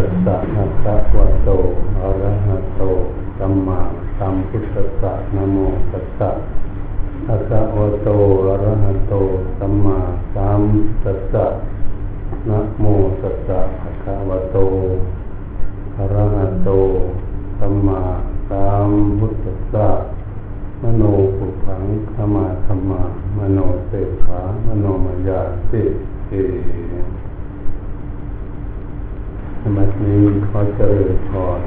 ัสสะภะคะวะโตอะระหะโตสัมมาสัมพุทธัสสะนะโมตัสสะภะคะวะโตอะระหะโตสัมมาสัมพุทธัสสะนะโมตัสสะภะคะวะโตอะระหะโตสัมมาสัมพุทธัสสะมโนปุพังขมาธรรมามโนเสขามโนมยาติเอ สมัยนี้ขอเจริญพร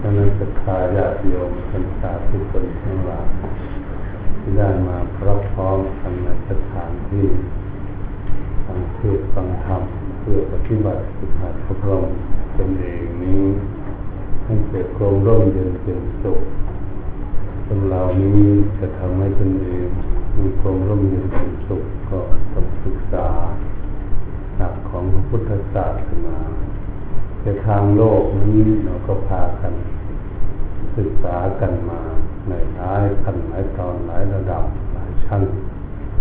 ท่านสักคาญาติโยมท่านสาธุชนทั้งหลายที่ได้มาพร้อมพร้อมกันในสถานที่ฟังเทศฟังธรรมเพื่อปฏิบัติสุขาพระองค์ตนเองนี้ให้เกิดความร่มเย็นเป็นสุขคนเหล่านี้จะทำให้ตนเองมีความร่มเย็นเป็นสุขก็ต้องศึกษาหลักของพระพุทธศาสนา แต่ทางโลกนี้เราก็พากัน ศึกษากันมาในหลายขั้นหลายตอนหลายระดับหลายชั้น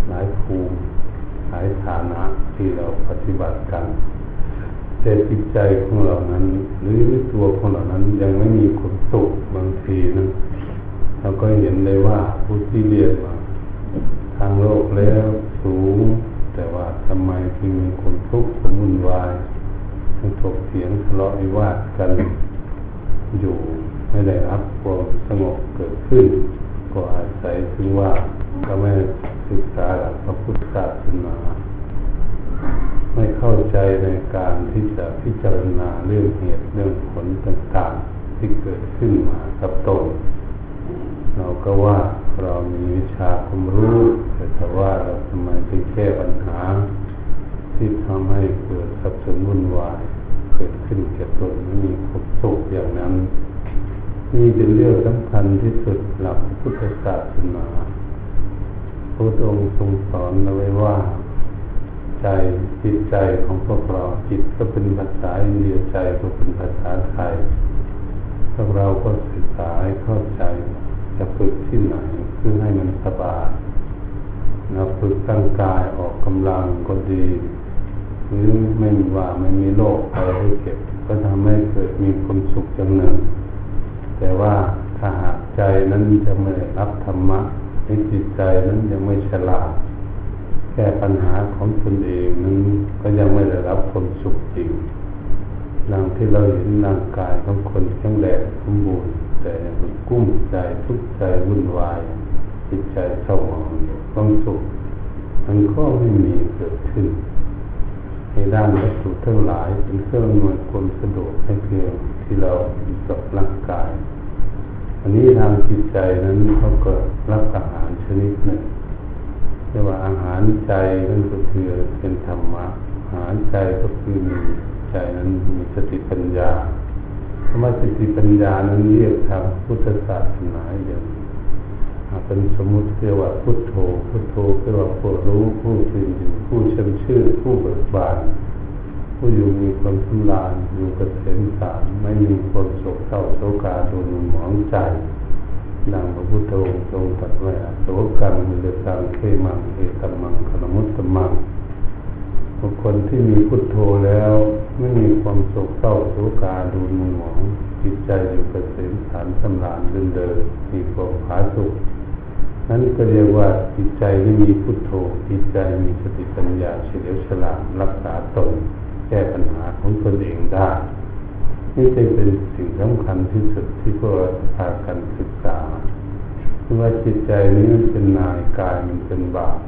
หลายภูมิ หลายฐานะที่เราปฏิบัติกัน แต่จิตใจของเรานั้น หรือตัวของเรานั้นยังไม่มีความสุขบางทีนะเราก็เห็นเลยว่าผู้ที่เรียนมาทางโลกแล้วสูง แต่ว่าทำไมที่มีคนทุกข์สมุนวาย ถกเถียงทะเลาะวิวาทกันอยู่ไม่ได้รับความสงบเกิดขึ้น ก็อาศัยถึงว่าก็ไม่ศึกษาหลักพระพุทธศาสนาไม่เข้าใจในการที่จะพิจารณาเรื่องเหตุเรื่องผลต่างๆ ที่เกิดขึ้นมากับตนเราก็ว่าเรามีวิชาความรู้แต่ถ้าว่าเราทำไมถึงแก้ปัญหา ที่ทำให้เกิดสับสนวุ่นวาย เกิดขึ้นแก่ตนไม่มีความสุขอย่างนั้นนี่เป็นเรื่องสำคัญที่สุดหลักพุทธศาสนาพระองค์ทรงสอนเอาไว้ว่า ใจจิตใจของพวกเราจิตก็เป็นภาษาอินเดียใจก็เป็นภาษาไทยพวกเราก็ศึกษาให้เข้าใจจะฝึกที่ไหนเพื่อให้มันสบายเราฝึกตั้งกายออกกำลังก็ดี หรือไม่มีว่าไม่มีโรคอะไรให้เก็บก็ทำให้เกิดมีความสุขอย่างหนึ่งแต่ว่าถ้าหากใจนั้นจะไม่รับธรรมะในจิตใจนั้นยังไม่ฉลาดแก้ปัญหาของตนเองนั้นก็ยังไม่ได้รับความสุขจริงดังที่เราเห็นร่างกายของคนแข็งแรงสมบูรณ์แต่มันกุ้มใจทุกข์ใจวุ่นวายจิตใจเศร้าหมองความสุขมันก็ไม่มีเกิดขึ้น ในด้านวัตถุทั้งหลายเป็นเครื่องมือความสะดวกให้เพียงที่เรากับร่างกาย อันนี้ทางจิตใจนั้นเขาก็รับอาหารชนิดหนึ่งเรียกว่าอาหารใจนั่นก็คือเป็นธรรมะอาหารใจก็คือมีใจนั้นมีสติปัญญาธรรมสติปัญญานั้นเรียกทางพุทธศาสนาอย่าง เป็นสมมุติเรียกว่าพุทโธ พุทโธเรียกว่าผู้รู้ผู้ตื่นอยู่ผู้ชำชื่อ ผู้เบิกบานผู้อยู่มีความทุลานอยู่กับเสนสารไม่มีความโศกเศร้าโศกาโดนหมองใจดังพระพุทธองค์ทรงตรัสไว้โสกังมิเลสังเคมังเอตัมมังขนมุตตมังบุคคลที่มีพุทโธแล้ว ไม่มีความโศกเศร้าโศกาดูมุนหมองจิตใจอยู่กับเสนสารสำราญเดินเดินมีความผาสุข นั้นก็เรียกว่าจิตใจที่มีพุทโธจิตใจมีสติปัญญาเฉลียวฉลาดรักษาตนแก้ปัญหาของตนเองได้ นี่จึงเป็นสิ่งสำคัญที่สุดที่พวกเราพากันศึกษาเพราะว่าจิตใจนี้มันเป็นนายกายมันเป็นบาป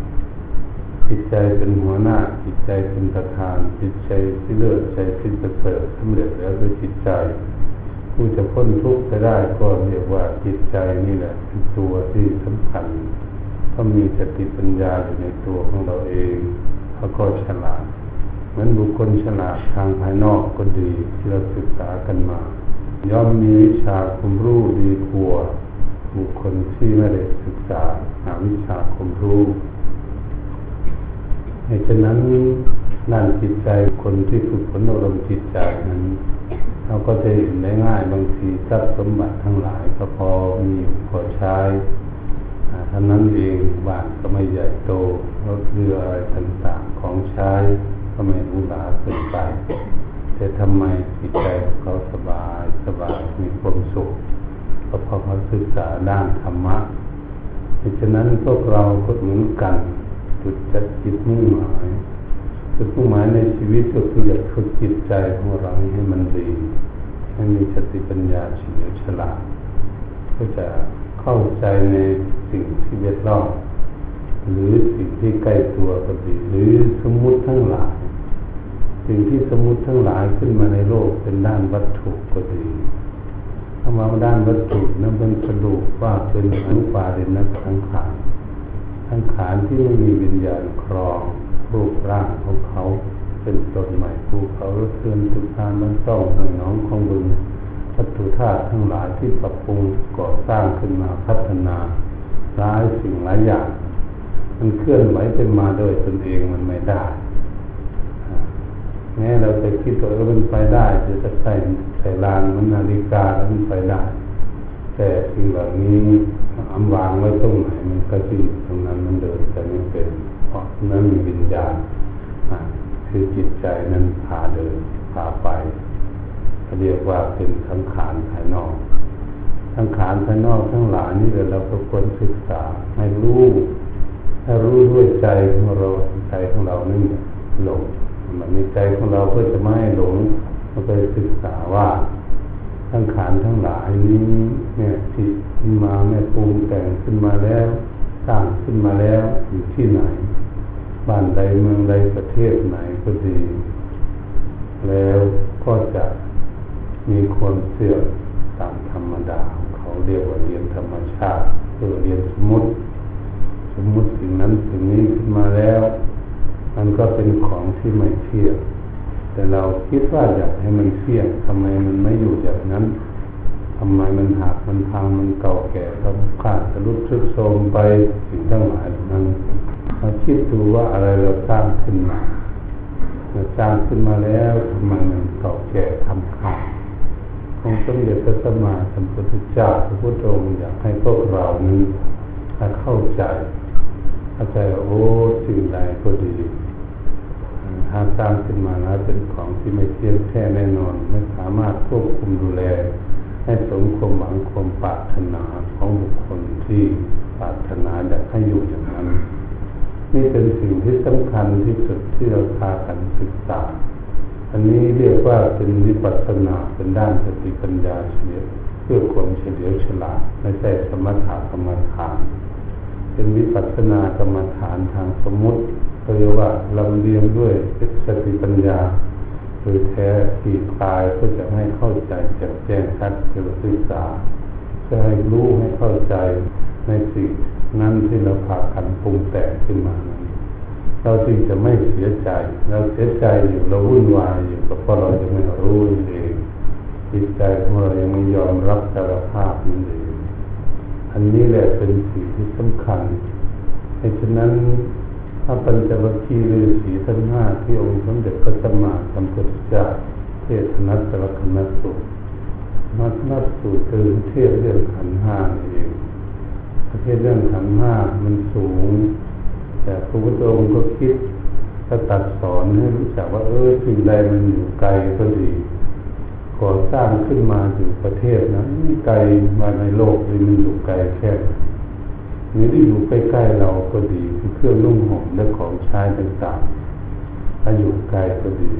จิตใจเป็นหัวหน้าจิตใจเป็นประธาน จิตใจที่เลิศใจที่ประเสริฐสำเร็จแล้วด้วยจิตใจ ผู้จะพ้นทุกข์ไปได้ก็เรียกว่าจิตใจนี่แหละเป็นตัวที่สำคัญถ้ามีสติปัญญาอยู่ในตัวของเราเองเขาก็ฉลาดเหมือนบุคคลฉลาดทางภายนอกก็ดีที่เราศึกษากันมา ย่อมมีวิชาคุมรู้ดีกว่าบุคคลที่ไม่ได้ศึกษาหาวิชาคุมรู้เหตุฉะนั้นนั่นจิตใจคนที่ฝึกฝนอารมณ์จิตใจนั้น เราก็จะเห็นได้ง่ายบางทีทรัพย์สมบัติทั้งหลายก็พอมีพอใช้ท่านั้นเองบ้านก็ไม่ใหญ่โตรถเรืออะไรต่างๆของใช้ก็ไม่รูหราเกินไป แต่ทำไมจิตใจเขาสบายสบายมีความสุขก็เพราะเขาศึกษาด้านธรรมะเพราะฉะนั้นพวกเราก็เหมือนกันจุดจัดจิตมุ่งหมาย จุดมุ่งหมายในชีวิตก็คืออยากฝึกจิตใจของเราให้มันดีให้มีสติปัญญาเฉลียวฉลาดก็จะเข้าใจในสิ่งที่เวทล้อมหรือสิ่งที่ใกล้ตัวก็ดีหรือสมมุติทั้งหลาย สิ่งที่สมมุติทั้งหลายขึ้นมาในโลกเป็นด้านวัตถุก็ดีถ้ามาด้านวัตถุนั้นเป็นสรุปว่าเป็นสังขารเรนักสังขารสังขารที่ไม่มีวิญญาณครอง รูปร่างของเขาเป็นตนใหม่ภูเขาเตือนตุกานมันต้องหงน้องของบึงวัตถุธาตุทั้งหลายที่ปรับปรุงก่อสร้างขึ้นมาพัฒนาหลายสิ่งหลายอย่าง มันเคลื่อนไหวเป็นมาโดยตนเองมันไม่ได้แม้เราไปคิดตัวมันไปได้จะจะใส่ใส่ลานมันนาฬิกาแล้วมันไปได้ แต่สิ่งเหล่านี้อำวางไว้ตรงไหนมันก็จะอยู่ตรงนั้นมันเดินแต่ไม่เป็น ราะนั้นมีวิญญาณคือจิตใจนั้นพาเดินพาไปเรียกว่าเป็นสังขารภายนอกสังขารภายนอกทั้งหลายนี่เราก็ควรศึกษาให้รู้ให้รู้ด้วยใจของเราใจของเรานี่หลงมันในใจของเราเพื่อจะไม่หลงเราไปศึกษาว่าทั้งขานทั้งหลายนี้เนี่ยจิตขึ้นมาแม่ปรุงแต่งขึ้นมาแล้วสร้างขึ้นมาแล้วอยู่ที่ไหน บ้านใดเมืองใดประเทศไหนก็ดี แล้วก็จะมีคนเสื่อมตามธรรมดาเขาเรียกว่าเรียนธรรมชาติคือเรียนสมมติสมมติสิ่งนั้นสิ่งนี้ขึ้นมาแล้ว มันก็เป็นของที่ไม่เที่ยงแต่เราคิดว่าอยากให้มันเที่ยงทำไมมันไม่อยู่อย่างนั้นทำไมมันหักมันพังมันเก่าแก่ทำขาดทะลุทรุดโทรมไปสิ่งทั้งหลายนั้น มาคิดดูว่าอะไรเราสร้างขึ้นมาเราสร้างขึ้นมาแล้วทำไมมันเก่าแก่ทำขาดของสมเด็จพระสัมมาสัมพุทธเจ้าพระพุทธองค์อยากให้พวกเรานี้เข้าใจเข้าใจโอ้สิ่งใดก็ดีหาสร้างขึ้นมาแล้วเป็นของที่ไม่เที่ยงแท้แน่นอน ไม่สามารถควบคุมดูแล ให้สมความหวังความปรารถนาของบุคคลที่ปรารถนาอยากให้อยู่อย่างนั้น นี่เป็นสิ่งที่สำคัญที่สุดที่เราพากันศึกษา อันนี้เรียกว่าเป็นวิปัสสนาเป็นด้านสติปัญญาเฉลียวเพื่อความเฉลียวฉลาดไม่ใช่สมถะกรรมฐาน เป็นวิปัสสนากรรมฐานทางสมมุติเรียกว่าลำเลียงด้วยสติปัญญาโดยแท้ที่ตายก็จะให้เข้าใจแจ่มแจ้งชัดเกิดศึกษาจะให้รู้ให้เข้าใจในสิ่ง นั้นที่เราพากันปรุงแต่งขึ้นมานั้นเราจึงจะไม่เสียใจ เราเสียใจอยู่เราวุ่นวายอยู่ก็เพราะเรายังไม่รู้เองจิตใจของเรายังไม่ยอมรับสารภาพนั่นเองอันนี้แหละเป็นสิ่งที่สำคัญเพราะฉะนั้นถ้าปัญจวัคคีย์ฤาษีทั้งห้าที่องค์สมเด็จพระสัมมาสัมพุทธเจ้าเทศนัสรคณสุนัสนัสูตรคือเทศเรื่องขันห้าเอง เทศเรื่องขันห้ามันสูง แต่พระพุทธองค์ก็คิดก็ตัดสอนให้รู้จักว่าเออสิ่งใดมันอยู่ไกลก็ดีก่อสร้างขึ้นมาอยู่ประเทศนะไกลมาในโลกนี้มันอยู่ไกลแค่หรือที่อยู่ใกล้ๆเราก็ดีคือเครื่องนุ่งห่มและของใช้ต่างๆถ้าอยู่ไกลก็ดี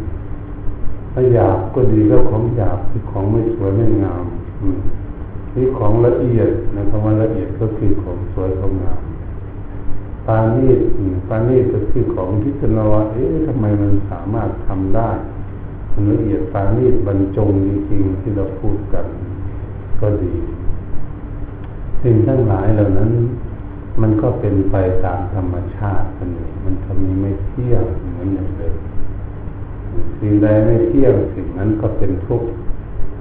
ถ้าหยาบก็ดีก็ของหยาบคือของไม่สวยไม่งาม นี่ของละเอียดนะคำว่าละเอียดก็คือของสวยของงามปานีตปานีตก็คือของที่จะราว่าเอ๊ะทำไมมันสามารถทำได้ละเอียดปานีตบรรจงจริงๆที่เราพูดกัน ก็ดีสิ่งทั้งหลายเหล่านั้น มันก็เป็นไปตามธรรมชาติมันมันทำนี้ไม่เที่ยงเหมือนอย่างเดิมสิ่งใดไม่เที่ยงสิ่งนั้นก็เป็นทุกข์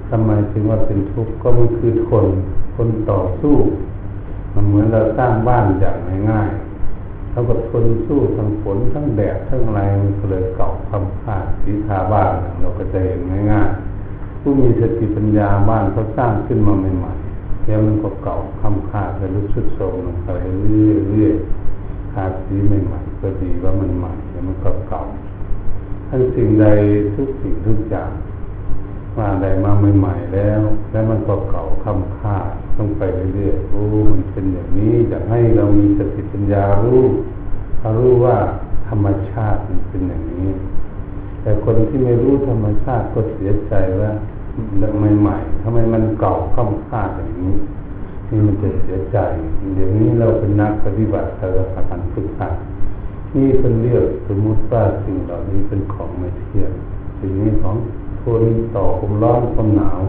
ทำไมถึงว่าเป็นทุกข์ก็มันคือคนคนต่อสู้ มันเหมือนเราสร้างบ้านอย่างง่ายเขาก็ทนสู้ทั้งฝนทั้งแดดทั้งอะไรมันก็เลยเก่าคำขาดสีทาบ้านเราก็จะเห็นง่ายๆผู้มีสติปัญญาบ้านเขาสร้างขึ้นมาใหม่ๆแล้วมันก็เก่าคำขาดไปรู้ชุดโทรมลงไปเรื่อยๆขาดสีใหม่ๆก็ดีว่ามันใหม่แล้วมันก็เก่าท่านสิ่งใดทุกสิ่งทุกอย่าง มาใดมาใหม่ๆแล้ว แล้วมันก็เก่าคำค่าต้องไปเรื่อยๆโอ้มันเป็นอย่างนี้อยากให้เรามีสติปัญญารู้รู้ว่าธรรมชาติมันเป็นอย่างนี้ แต่คนที่ไม่รู้ธรรมชาติก็เสียใจว่าใหม่ๆทำไมมันเก่าคำค่าอย่างนี้นี่มันจะเสียใจเดี๋ยวนี้เราเป็นนักปฏิบัติเราพากันฝึกหัดนี่เป็นเรื่องสมมติว่าสิ่งเหล่านี้เป็นของไม่เที่ยงสิ่งนี้ของ นต่อความร้อนความหนาว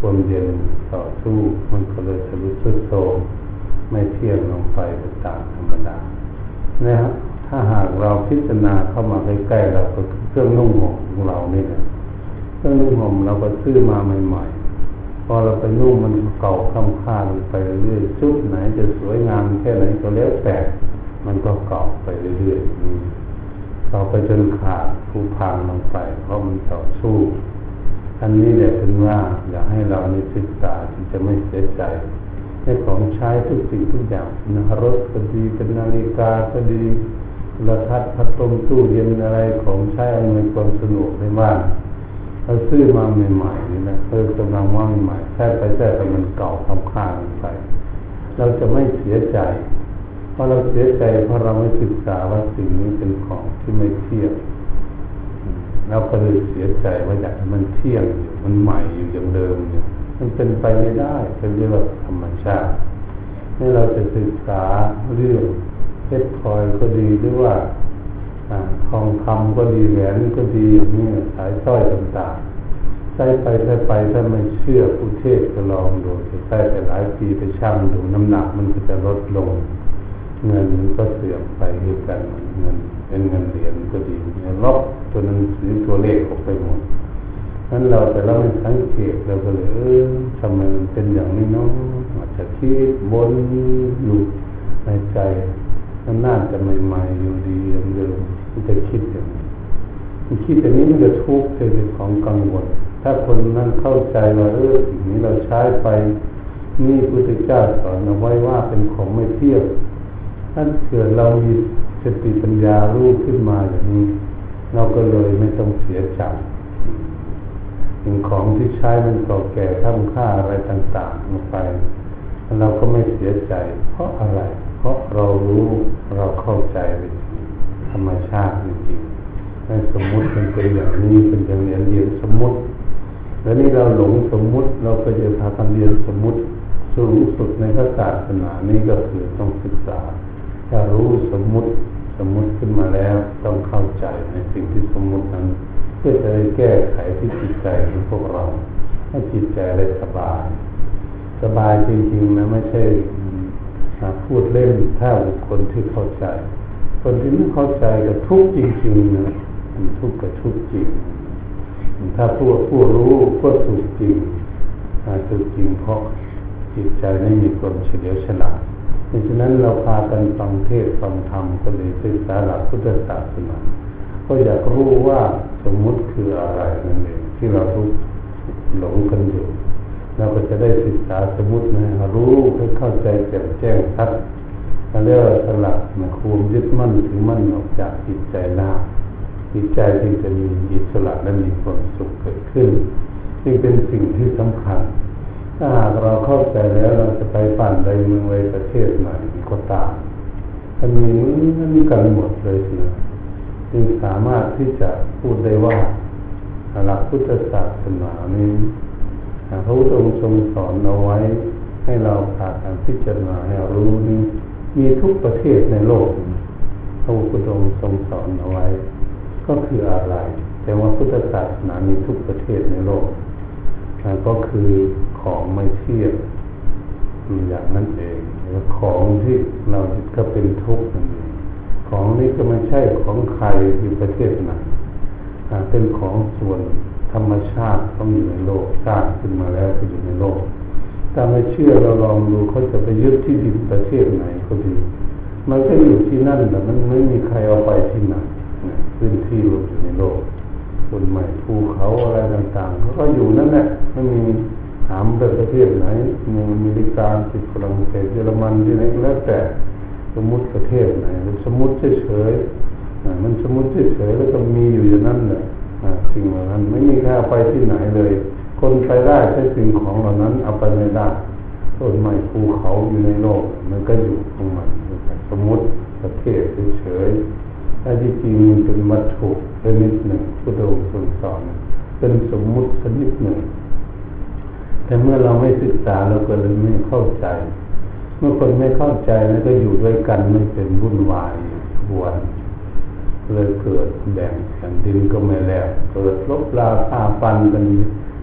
ความเย็นต่อสู้มันก็เลยทะลุสุดโทมไม่เที่ยงลงไปต่ามธรรมดานะครับถ้าหากเราพิจารณาเข้ามาใกล้ๆเราก็เครื่องนุ่งห่มของเรานี่แหละเครื่องนุ่งห่มเราก็ซื้อมาใหม่ๆพอเราไปนุ่งมันเก่าค้ำค่าลงไปเรื่อยชุดไหนจะสวยงามแค่ไหนก็แล้วแต่มันก็เก่าไปเรื่อยๆ ต่อไปจนขาดผู้พังลงไปเพราะมันต่อสู้ อันนี้แหละเป็นว่าอยากให้เราในศึกษาที่จะไม่เสียใจให้ของใช้ทุกสิ่งทุกอย่างนะรถก็ดีเป็นนาฬิกาก็ดีโทรทัศน์พัดลมตู้เย็นอะไรของใช้อำนวยความสะดวกในบ้านเราซื้อมาใหม่ๆนี่นะเออกำลังว่าใหม่แค่ไปแค่ไปมันเก่าทำค่าลงไป เราจะไม่เสียใจ พราะเราเสียใจเพราะเราไม่ศึกษาว่าสิ่งนี้เป็นของที่ไม่เที่ยงเราก็เลยเสียใจว่าอยากให้มันเที่ยงอยู่มันใหม่อยู่อย่างเดิมอยู่มันเป็นไปไม่ได้เป็นเรื่องธรรมชาติให้เราจะศึกษาเรื่องเพชรพลอยก็ดีหรือว่าทองคำก็ดีแหวนก็ดีอย่างนี้สายสร้อยต่างๆใช้ไปใช้ไปถ้าไม่เชื่อผู้เทศก็ลองดูใช้ไปหลายปีไปชั่งดูน้ำหนักมันก็จะลดลง เงินก็เสื่อมไปด้วยกันเงินเป็นเงินเหรียญก็ดีเงินลบตัวหนังสือตัวเลขออกไปหมดนั้นเราแต่เราไม่สังเกตเราก็เลยเออทำไมมันเป็นอย่างนี้เนาะอาจจะคิดบนอยู่ในใจมันน่าจะใหม่ๆอยู่ดีเดิมๆมันจะคิดอย่างนี้มันคิดอย่างนี้มันจะทุกข์เป็นของกังวลถ้าคนนั้นเข้าใจว่าเออสิ่งนี้เราใช้ไปนี่พุทธเจ้าสอนเอาไว้ว่าเป็นของไม่เที่ยง ถ้าเกิดเรามีสติปัญญารู้ขึ้นมาอย่างนี้ เราก็เลยไม่ต้องเสียใจสิ่งของที่ใช้มันก่อแก่ทำค่าอะไรต่างๆลงไป เราก็ไม่เสียใจ เพราะอะไร เพราะเรารู้เราเข้าใจในธรรมชาติจริงๆในสมมุติมันเป็นอย่างนี้เป็นอย่างเรียนเรียนสมมุติ แล้วนี่เราหลงสมมุติเราก็จะพากันเรียนสมมุติสูงสุดในพระศาสนานี้ก็คือต้องศึกษา ถ้ารู้สมมุติสมมุติขึ้นมาแล้วต้องเข้าใจในสิ่งที่สมมุตินั้นเพื่อจะได้แก้ไขที่จิตใจของพวกเรา ให้จิตใจได้สบาย สบายจริงๆนะไม่ใช่พูดเล่นถ้าบุคคลที่เข้าใจ คนที่ไม่เข้าใจก็ทุกข์จริงๆนะมันทุกข์กับทุกข์จริง ถ้าผู้ผู้รู้ก็สุขจริงสุขจริงเพราะจิตใจไม่มีความเฉลียวฉลาด ดังนั้นเราพากันฟังเทศฟังธรรมก็เลยศึกษาหลักพุทธศาสนาก็อยากรู้ว่าสมมุติคืออะไรนั่นเองที่เราทุกหลงกันอยู่เราก็จะได้ศึกษาสมมตินะรู้ให้เข้าใจแจ่มแจ้งชัดเขาเรียกว่าสลักนะควมยึดมั่นถือมั่นออกจากจิตใจหน้าจิตใจจึงจะมีอิสระและมีความสุขเกิดขึ้นจึงเป็นสิ่งที่สำคัญ ถ้าหากเราเข้าใจแล้วเราจะไปปั่นใดเมืองใดประเทศไหนก็ตามมันมีมันมีกันหมดเลยสิจึงสามารถที่จะพูดได้ว่าหลักพุทธศาสนานี้พระพุทธองค์ทรงสอนเอาไว้ให้เราพาการพิจารณาให้รู้นี้มีทุกประเทศในโลกพระพุทธองค์ทรงสอนเอาไว้ ก็คืออะไร แต่ว่าพุทธศาสนามีทุกประเทศในโลกก็คือ ของไม่เที่ยงอย่างนั้นเองของที่เราก็เป็นทุกข์นั่นเองของนี้ก็ไม่ใช่ของใครอยู่ประเทศไหนเป็นของส่วนธรรมชาติต้องอยู่ในโลกสร้างขึ้นมาแล้วก็อยู่ในโลกถ้าไม่เชื่อเราลองดูเขาจะไปยึดที่ดินประเทศไหนก็ดีมันก็อยู่ที่นั่นแต่มันไม่มีใครเอาไปที่ไหนพื้นที่อยู่ในโลกบนใหม่ภูเขาอะไรต่างๆเขาก็อยู่นั่นแหละไม่มี ถามประเทศไหนมีอเมริกาสิฝรั่งเศสเยอรมันที่ไหนก็แล้วแต่สมมติประเทศไหนสมมติเฉยๆมันสมมติเฉยๆแล้วก็มีอยู่อย่างนั้นแหละสิ่งเหล่านั้นไม่มีใครเอาไปที่ไหนเลย คนไปได้ใช้สิ่งของเหล่านั้นเอาไปไม่ได้ต้นไม้ภูเขาอยู่ในโลก มันก็อยู่ของมันสมมติประเทศเฉยๆแต่ที่จริงมันเป็นวัตถุชนิดหนึ่งพุทธองค์ทรงสอนเป็นสมมุติชนิดหนึ่ง แต่เมื่อเราไม่ศึกษาเราก็เลยไม่เข้าใจ เมื่อคนไม่เข้าใจแล้วก็อยู่ด้วยกันไม่เป็นวุ่นวายบวนเลยเกิดแบ่งแผ่นดินก็ไม่แล้วเกิดลบลาฆ่าฟันกัน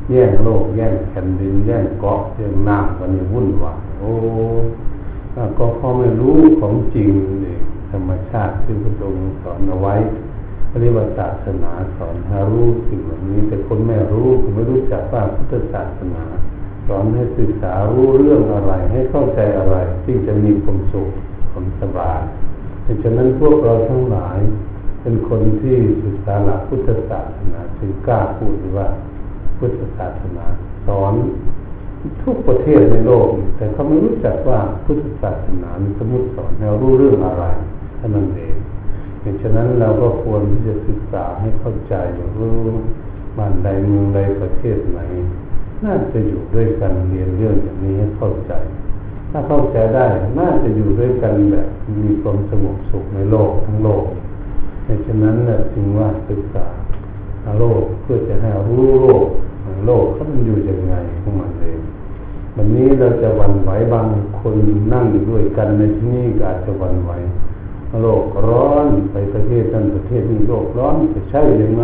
แย่งโลกแย่งแผ่นดินแย่งเกาะแย่งน้ำกันวุ่นวายโอ้ก็เพราะไม่รู้ของจริงเองธรรมชาติที่พระองค์สอนเอาไว้เรียกว่าศาสนาสอนให้รู้สิ่งเหล่านี้แต่คนไม่รู้ไม่รู้จักว่าพุทธศาสนา อนให้ศึกษารู้เรื่องอะไร ให้เข้าใจอะไรที่จะมีความสุขความสบายดังนั้นพวกเราทั้งหลาย เป็นคนที่ศึกษาหลักพุทธศาสนาจึงกล้าพูดว่าพุทธศาสนา สอนทุกประเทศในโลก แต่เขาไม่รู้จักว่าพุทธศาสนาสมมติสอนเรารู้เรื่องอะไรเท่านั้นเองดังฉะนั้นเราก็ควรที่จะศึกษาให้เข้าใจรู้บ้านใดเมืองใดประเทศไหน น่าจะอยู่ด้วยกันเรียนเรื่องอย่างนี้ให้เข้าใจ ถ้าเข้าใจได้น่าจะอยู่ด้วยกันแบบมีความสงบสุขในโลกทั้งโลกดังฉะนั้นจึงว่าศึกษาโลกเพื่อจะให้รู้โลกโลกเขามันอยู่ยังไงของมันเองวันนี้เราจะวันไหวบางคนนั่งด้วยกันในที่นี้ก็อาจจะวันไหวโลกร้อนไปประเทศนั้นประเทศนี้โลกร้อนจะใช่ยังไง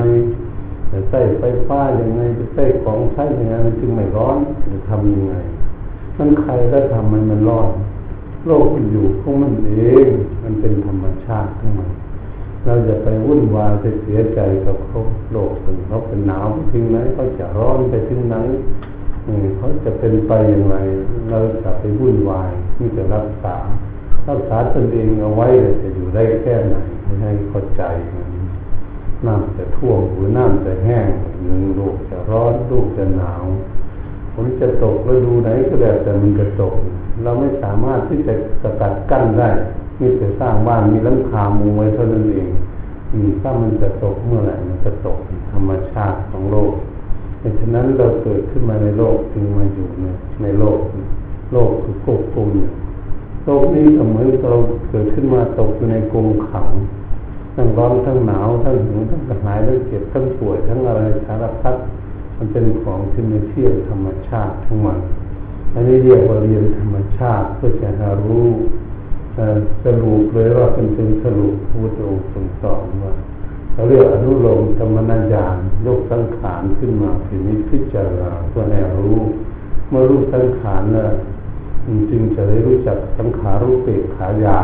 จะใช้ไฟฟ้ายังไงจะใช้ของใช้ยังไงมันจึงไม่ร้อนจะทำยังไง มันใครได้ทำมันมันร้อนโลกมันอยู่ของมันเองมันเป็นธรรมชาติทั้งหมดเราจะไปวุ่นวายไปเสียใจกับเขาโลกถึงเขาเป็นหนาวไปถึงไหนเขาจะร้อนไปถึงไหนเขาจะเป็นไปอย่างไรเราจะไปวุ่นวายที่จะรักษารักษาตนเองเอาไว้จะอยู่ได้แค่ไหนไม่ให้เข้าใจน้ น้ำจะท่วมหรือน้ำจะแห้งหนึ่งลูกจะร้อนลูกจะหนาวฝนจะตกฤดูไหนก็แล้วแต่มันจะตก เราไม่สามารถที่จะสกัดกั้นได้มีแต่สร้างบ้านมีลังคามุงไว้เท่านั้นเองถ้ามันจะตกเมื่อไหร่มันจะตกธรรมชาติของโลกดังนั้นเราเกิดขึ้นมาในโลกจึงมาอยู่ในในโลก โลกคือควบคุมโลกนี้เสมอเราเกิดขึ้นมาตกอยู่ในกรงขัง ทั้งร้อนทั้งหนาวทั้งหิวทั้งกระหายทั้งเจ็บทั้งป่วยทั้งอะไรสารพัดมันเป็นของที่ไม่เที่ยงธรรมชาติทั้งหมันอันนี้เรียกว่าเรียนธรรมชาติเพื่อจะหารู้สรุปเลยว่าเป็นเป็นสรุปพุทธองค์ทรงสอนว่าเขาเรียกอนุโลมธรรมนาญาณยกสังขารขึ้นมาทีนี้พิจารณาเพื่อให้รู้เมื่อรู้สังขารแล้วจึงจะได้รู้จักสังขารุเปกขายา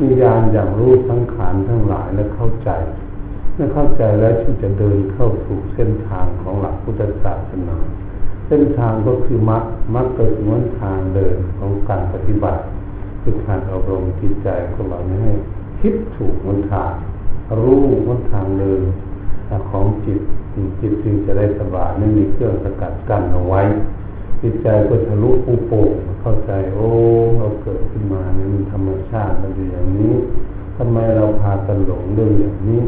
มีญาณอย่างรู้สังขารทั้งหลายและเข้าใจเมื่อเข้าใจแล้วที่จะเดินเข้าสู่เส้นทางของหลักพุทธศาสนา เส้นทางก็คือมรรคมรรคเกิดเหมือนทางเดินของการปฏิบัติคือการอบรมจิตใจของเราให้คิดถูกมันทาง รู้มันทางเดินของจิตจิตจึงจะได้สบายไม่มีเครื่องสกัดกั้นเอาไว้ จิตใจก็ทะลุปูโป่งเข้าใจโอ้เราเกิดขึ้นมาเนี่ยมันธรรมชาติมันเป็นอย่างนี้ทำไมเราพากันหลงเรื่องอย่างนี้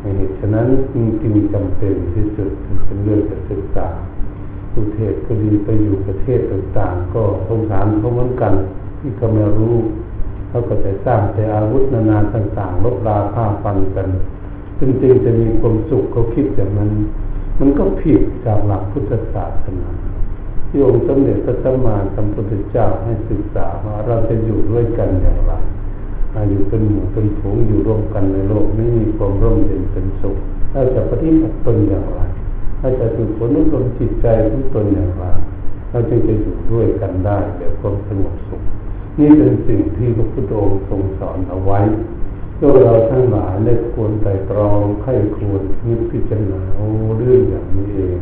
เหตุฉะนั้นจริงจำเป็นที่สุดเป็นเรื่องจะศึกษาสุเทศก็ดีไปอยู่ประเทศต่างๆ ก็สงสารเขาเหมือนกันที่ก็ไม่รู้เขาก็จะสร้างแต่อาวุธนานาต่างๆลบราฆ่าฟันกันจริงๆจะมีความสุขเขาคิดอย่างนั้น มันก็ผิดจากหลักพุทธศาสนา ที่องค์สมเด็จพระสัมมาสัมพุทธเจ้าให้ศึกษาว่าเราจะอยู่ด้วยกันอย่างไรอยู่เป็นหมู่เป็นฝูงอยู่ร่วมกันในโลกนี้มีความร่มเย็นเป็นสุขเราจะปฏิบัติตนอย่างไรเราจะฝึกฝนอบรมจิตใจของตนอย่างไรเราจึงจะอยู่ด้วยกันได้แบบความสงบสุข นี่เป็นสิ่งที่พระพุทธองค์ทรงสอนเอาไว้พวกเราทั้งหลายได้ควรไตรตรองไข้ควรนิพิจารณาเรื่องอย่างนี้เอง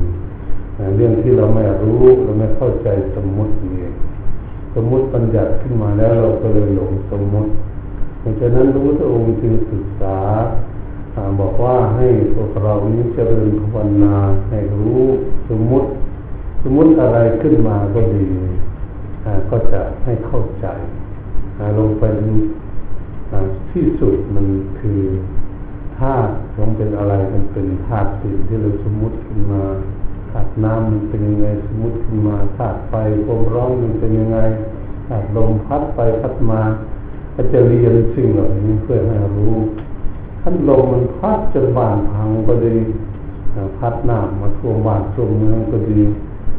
เรื่องที่เราไม่รู้เราไม่เข้าใจสมมุติเองสมมุติปัญญัติขึ้นมาแล้วเราก็เลยหลงสมมุติ เพราะฉะนั้นพระพุทธองค์จึงศึกษาบอกว่าให้พวกเรานี้เจริญภาวนาให้รู้สมมุติ สมมุติอะไรขึ้นมาก็ดีก็จะให้เข้าใจลงไปที่สุดมันคือธาตุมันเป็นอะไรมันเป็นธาตุสิ่งที่เราสมมติขึ้นมา ธาตุน้ำมันเป็นยังไงสมมติขึ้นมาธาตุไฟความร้อนมันเป็นยังไงธาตุลมพัดไปพัดมาก็จะเรียนสิ่งเหล่านี้เพื่อให้รู้ท่านลมมันพัดจนบ้านพังก็ดีพัดน้ำมาท่วมบ้านท่วมเมืองก็ดี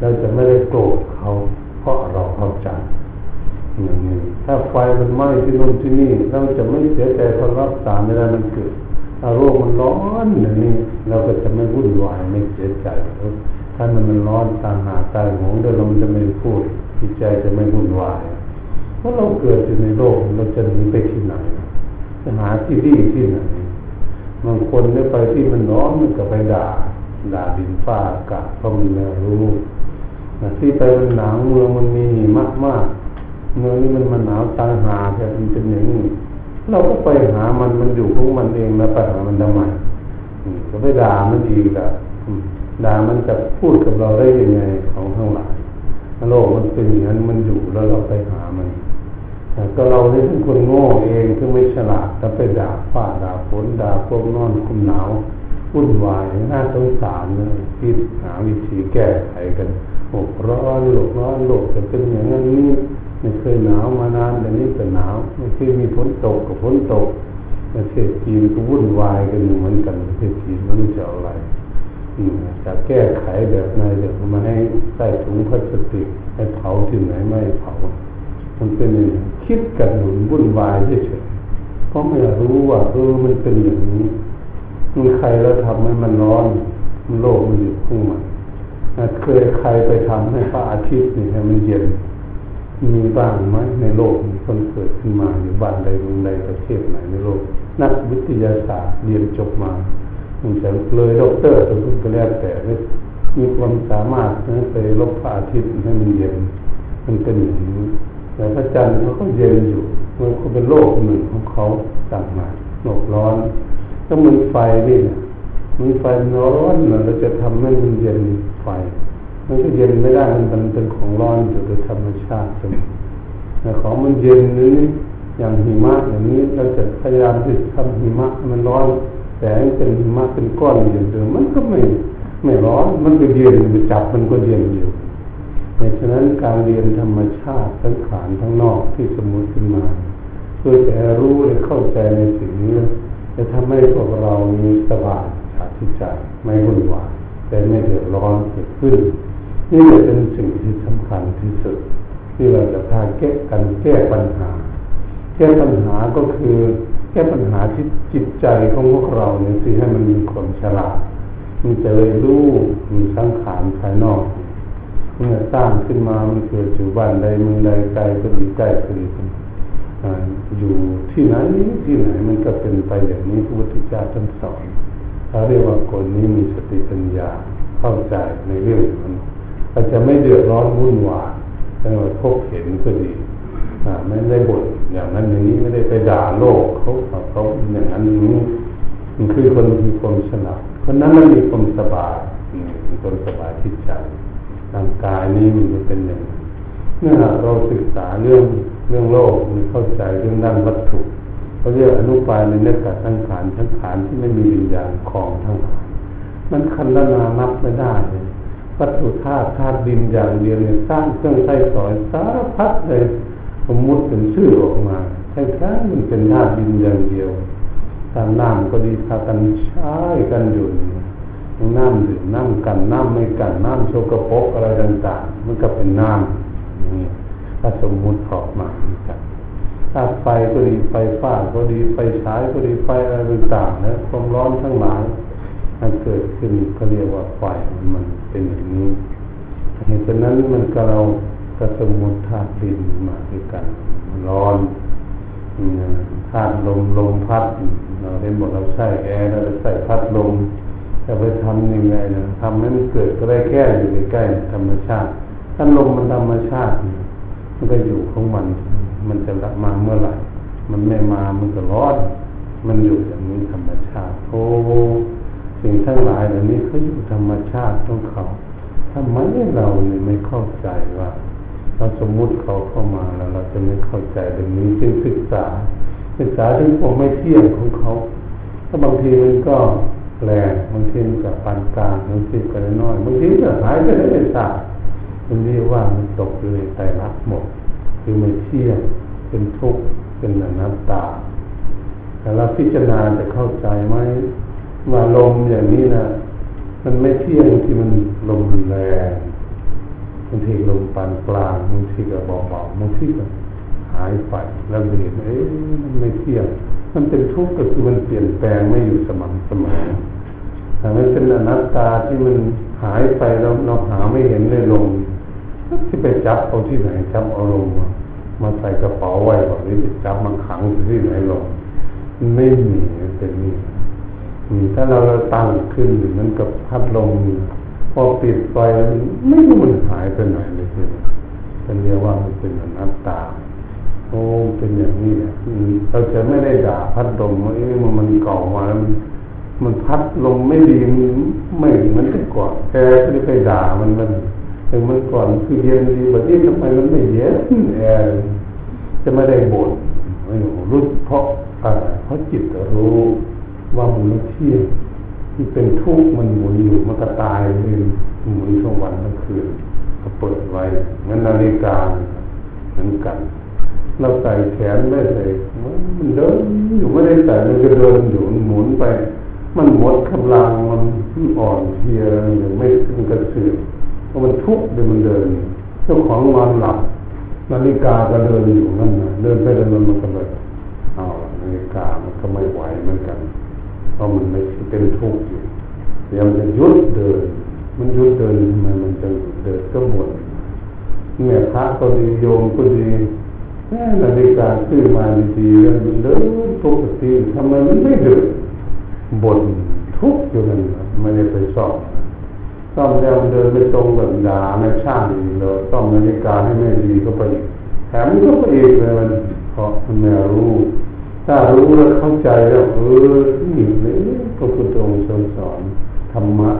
เราจะไม่ได้โกรธเขา เพราะเราเข้าใจอย่างนี้ถ้าไฟมันไหม้ที่นู่นที่นี่เราจะไม่เสียใจเพราะรับสารไม่ได้มันเกิดถ้าโรคมันร้อนอย่างนี้เราก็จะไม่วุ่นวายไม่เสียใจ ถ้ามันมันร้อนตามหาตายหงเดินเราจะไม่พูดจิตใจจะไม่วุ่นวายเพราะเราเกิดอยู่ในโลกเราจะหนีไปที่ไหนจะหาที่ดีที่ไหนบางคนได้ไปที่มันร้อนมันก็ไปด่าด่าดินฟ้าอากาศเพราะมันไม่รู้ที่ไปมันหนาวเมืองมันมีมากมากเมืองนี้มันมันหนาวตายหาแต่มันเป็นอย่างนี้เราก็ไปหามันมันอยู่ของมันเองแล้วไปหามันทำไมก็ไปด่ามันอีกอะ ด่ามันจะพูดกับเราได้ยังไงของทั้งหลายโลกมันเป็นอย่างนั้นมันอยู่แล้วเราไปหามันก็เราที่เป็นคนโง่เองที่ไม่ฉลาดก็ไปด่าฟ้าด่าฝนด่าพวกนอนคุมหนาววุ่นวายน่าสงสารเลยคิดหาวิธีแก้ไขกันโอกร้อนโลกร้อนโลกจะเป็นอย่างนั้นนี้ไม่เคยหนาวมานานแต่นี้ก็หนาวไม่เคยมีฝนตกกับฝนตกประเทศจีนก็วุ่นวายกันเหมือนกันประเทศจีนม่รู้จะอะไร จะแก้ไขแบบไหนเดี๋ยวมาให้ใส่ถุงพลาสติกให้เผาที่ไหนไม่เผา มันเป็นคิดกันหนุนวุ่นวายเฉยๆเพราะไม่รู้ว่าเออมันเป็นอย่างนี้มีใครแล้วทำให้มันร้อนมันโลกมันอยู่ข้างมันเคยใครไปทำให้พระอาทิตย์นี่ให้มันเย็น มีบ้างไหมในโลกมีคนเกิดขึ้นมาอยู่บ้านใดเมืองใดประเทศไหนในโลก นักวิทยาศาสตร์เรียนจบมา มันจะเลยด็อกเตอร์จนก็แล้วแต่ มีความสามารถนะไปลบพระอาทิตย์ให้มันเย็น มันเป็นอย่างนี้แต่พระจันทร์เขาก็เย็นอยู่มันก็เป็นโลกหนึ่งของเขาต่างมาโลกร้อนก็เหมือนไฟนี่นะมีไฟร้อนเราจะทำให้มันเย็นไฟ มันก็เย็นไม่ได้มันเป็นของร้อนอยู่โดยธรรมชาติเสมอแต่ของมันเย็นนี้อย่างหิมะอย่างนี้เราจะพยายามที่ทำหิมะมันร้อน แต่เป็นมะเป็นก้อนอยู่เดิมมันก็ไม่ไม่ร้อนมันก็เย็นมันจับมันก็เย็นอยู่เพราะฉะนั้นการเรียนธรรมชาติทั้งขานทั้งนอกที่สมมติขึ้นมาเพื่อจะรู้และเข้าใจในสิ่งนี้จะทำให้พวกเรามีสบายชาติใจไม่วุ่นวายแต่ไม่เดือดร้อนเกิดขึ้น นี่เป็นสิ่งที่สำคัญที่สุด ที่เราจะพาแก้กันแก้ปัญหา แก้ปัญหาก็คือ แก้ปัญหาที่จิตใจของพวกเราเนี่ยสิให้มันมีความฉลาดมันจะเลยรู้มีสังขารภายนอก เมื่อสร้างขึ้นมา มันเกิดอยู่บ้านใดเมืองใดไกลก็ดีใกล้ก็ดีอยู่ที่ไหนที่ไหนมันก็เป็นไปอย่างนี้พระพุทธเจ้าท่านสอนเขาเรียกว่าคนนี้มีสติปัญญาเข้าใจในเรื่องมันก็จะไม่เดือดร้อนวุ่นวายแต่ว่าพบเห็นก็ดีไม่ได้บ่น อย่างนั้นอย่างนี้ไม่ได้ไปด่าโลกเขาเขาอย่างนั้นอย่างนี้มันคือคนมีความฉลาดคนนั้นมันมีความสบายมีความสบายที่ใจร่างกายนี้มันจะเป็นอย่างนั้นเมื่อเราศึกษาเรื่องเรื่องโลกมันเข้าใจเรื่องด้านวัตถุเขาเรียกอนุปายในเนื้อกัดทั้งขานทั้งขานที่ไม่มีวิญญาณของทั้งหลายมันคันละนานับไม่ได้เลยวัตถุธาตุธาตุดินอย่างเดียวเนี่ยสร้างเครื่องใช้สอยสารพัดเลย สมมุติเป็นชื่อออกมาแท้ๆมันเป็นธาตุดินอย่างเดียวตามน้ำก็ดีพากันใช้กันอยู่น้ำดื่มน้ำกันน้ำไม่กันน้ำโชกโปกอะไรต่างๆมันก็เป็นน้ำนี่ถ้าสมมุติออกมาครับถ้าไฟก็ดีไฟฟ้าก็ดีไฟฉายก็ดีไฟอะไรต่างๆนะความร้อนทั้งหลายมันเกิดขึ้นเขาเรียกว่าไฟมันเป็นอย่างนี้เหตุนั้นมันก็เรา กระสมุดธาตุดินมาด้วยกันร้อนธาตุลมลมพัดเราได้หมดเราใส่แอร์เราใส่พัดลมจะไปทำยังไงนะทำให้มันเกิดก็ได้แค่อยู่ใกล้ๆธรรมชาติถ้าลมมันธรรมชาติ มันก็อยู่ของมัน มันจะละมาเมื่อไหร่ มันไม่มามันก็ร้อนมันอยู่อย่างนี้ธรรมชาติโอ้สิ่งทั้งหลายเหล่านี้เขาอยู่ธรรมชาติของเขาทำไมเราเนี่ยไม่เข้าใจว่า เราสมมุติเขาเข้ามาแล้วเราจะไม่เข้าใจเรื่องนี้จึงศึกษา ศึกษาถึงความไม่เที่ยงของเขาถ้าบางทีมันก็แรงบางทีมันก็ปานกลางบางทีก็น้อยบางทีก็หายไปได้ไม่ทราบมันเรียกว่ามันตกอยู่ในใจรักหมด คือไม่เที่ยงเป็นทุกข์เป็นอนัตตาแต่เราพิจารณาจะเข้าใจไหมว่าลมอย่างนี้นะมันไม่เที่ยงที่มันลมแรงางทีลมปานกลางบางทีก็เบาๆบางทีก็หายไปแล้วเห็นเอ๊ะมันไม่เที่ยงมันเป็นทุกข์ก็คือมันเปลี่ยนแปลงไม่อยู่สม่ำเสมอแต่มันเป็นอนัตตาที่มันหายไปแล้วเราหาไม่เห็นเลยลมที่ไปจับเอาที่ไหนจับเอาลมมาใส่กระเป๋าไว้แบบนี้จับมาขังที่ไหนลมไม่มีเป็นนี่ถ้าเราตั้งขึ้นมันกับพัดลม พอปิดไฟไม่รู้มันหายไปไหนเลยคือเป็นเรียกว่ามันเป็นอนัตตาโอ้เป็นอย่างนี้เนี่ยเราจะไม่ได้ด่าพัดลมว่าเอ๊ะมันเก่ามามันมันพัดลมไม่ดีไม่เหมือนแต่ก่อนแกก็ได้ไปด่ามันมันถึงมันก่อนคือเย็นดีแบบนี้ทำไมมันไม่เย็นแอร์จะไม่ได้บ่นไม่รู้เพราะอะไรเพราะจิตรู้ว่ามันไม่เที่ยง ที่เป็นทุกข์มันหมุนอยู่มันก็ตายเลยหมุนทั้งวันทั้งคืนก็เปิดไว้งั้นนาฬิกาเหมือนกัน เราใส่แขนไม่ใส่มันเดินอยู่ไม่ได้ใส่มันก็เดินอยู่หมุนไป มันหมดกำลังมันอ่อนเพลียหรือไม่ถึงกระเสือกเพราะมันทุกข์เดินมันเดินเจ้าของนอนหลับนาฬิกาก็เดินอยู่นั่นนะเดินไปเดินมันก็เลยเอานาฬิกามันก็ไม่ไหวเหมือนกัน ราะมันไม่เป็นทุกข์อยู่เดี๋ยวมันจะยุดเดิน มันยุดเดินทำไมมันจะเดินก็หมดเนี่ยพระก็ดีโยมก็ดีแม่นาฬิกาซื้อมาดีๆแล้วมันเดินปกติทำไมมันไม่เดินบ่นทุกข์อยู่นั่นไม่ได้ไปสอบซ่อมแล้วเดินไปตรงแบบด่าในช่างอีกเลยซ่อมนาฬิกาให้ไม่ดีก็ไปแถมก็ไปเองเลยมันเพราะมันไม่รู้ ถ้ารู้แล้วเข้าใจแล้วเออนี่เลยพระพุทธองค์ทรงสอนธรรมะ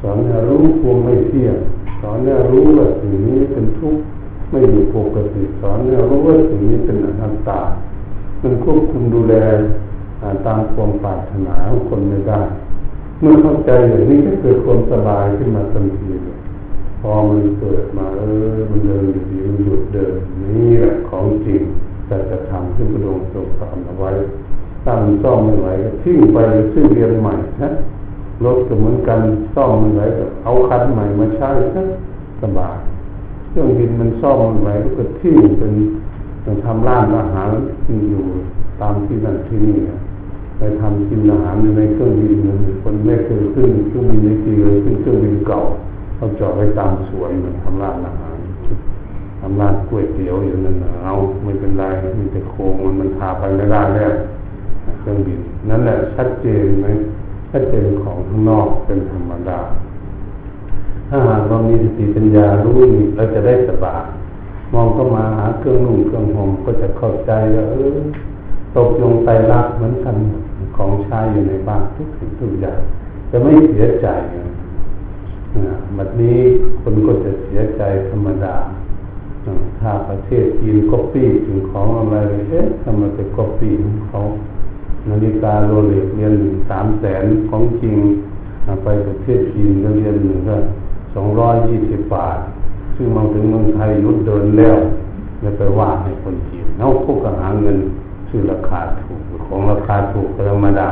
สอนให้รู้ความไม่เที่ยงสอนให้รู้ว่าสิ่งนี้เป็นทุกข์ไม่อยู่ปกติสอนให้รู้ว่าสิ่งนี้เป็นอนัตตา มันควบคุมดูแลตามความปรารถนาของคนไม่ได้ เมื่อเข้าใจอย่างนี้ก็เกิดความสบายขึ้นมาทันทีเลยพอมันเกิดมาเออมันเดินอยู่ดีมันหยุดเดินนี่แหละของจริง แต่จะทำขึ้นกระโดงทรงสอนเอาไว้ตั้งซ่อมไม่ไหวก็ทิ้งไปซื้อเรียนใหม่นะรถก็เหมือนกันซ่อมไม่ไหวก็เอาคันใหม่มาใช้นะสบายเครื่องบินมันซ่อมไม่ไหวก็ทิ้งเป็นทำร้านอาหารอยู่ตามที่นั่นที่นี่ไปทำกินอาหารในเครื่องบินคนไม่เคยขึ้นเครื่องบินนี้ทีเลยขึ้นเครื่องบินเก่าเขาจอดไว้ตามสวนมันทำร้านอาหารำร้านก๋วยเตี๋ยวอยู่นั่นเอาไม่เป็นไรมีแต่โครงมันมันพาไปไม่ได้แล้วเครื่องบินนั่นแหละชัดเจนไหมชัดเจนของข้างนอกเป็นธรรมดา ถ้าหากเรามีสติปัญญารู้นี่เราจะได้สบายมองเข้ามาหาเครื่องนุ่งเครื่องห่มก็จะเข้าใจว่าเออตกลงใจรักเหมือนกันของใช้อยู่ในบ้านทุกสิ่งทุกอย่างจะไม่เสียใจแบบนี้คนก็จะเสียใจธรรมดา ถ้าประเทศจีนก๊อปปี้สิ่งของอะไรเอ๊ะทำไมไปก๊อปปี้ของเขานาฬิกาโรเล็กเรือนสามแสนของจริงไปประเทศจีนก็เรือนหนึ่งก็สองร้อยยี่สิบบาท ซึ่งมาถึงเมืองไทยหยุดเดินแล้วไม่ไปว่าให้คนจีนเนาพวกก็หาเงินซื้อราคาถูกของราคาถูกธรรมดา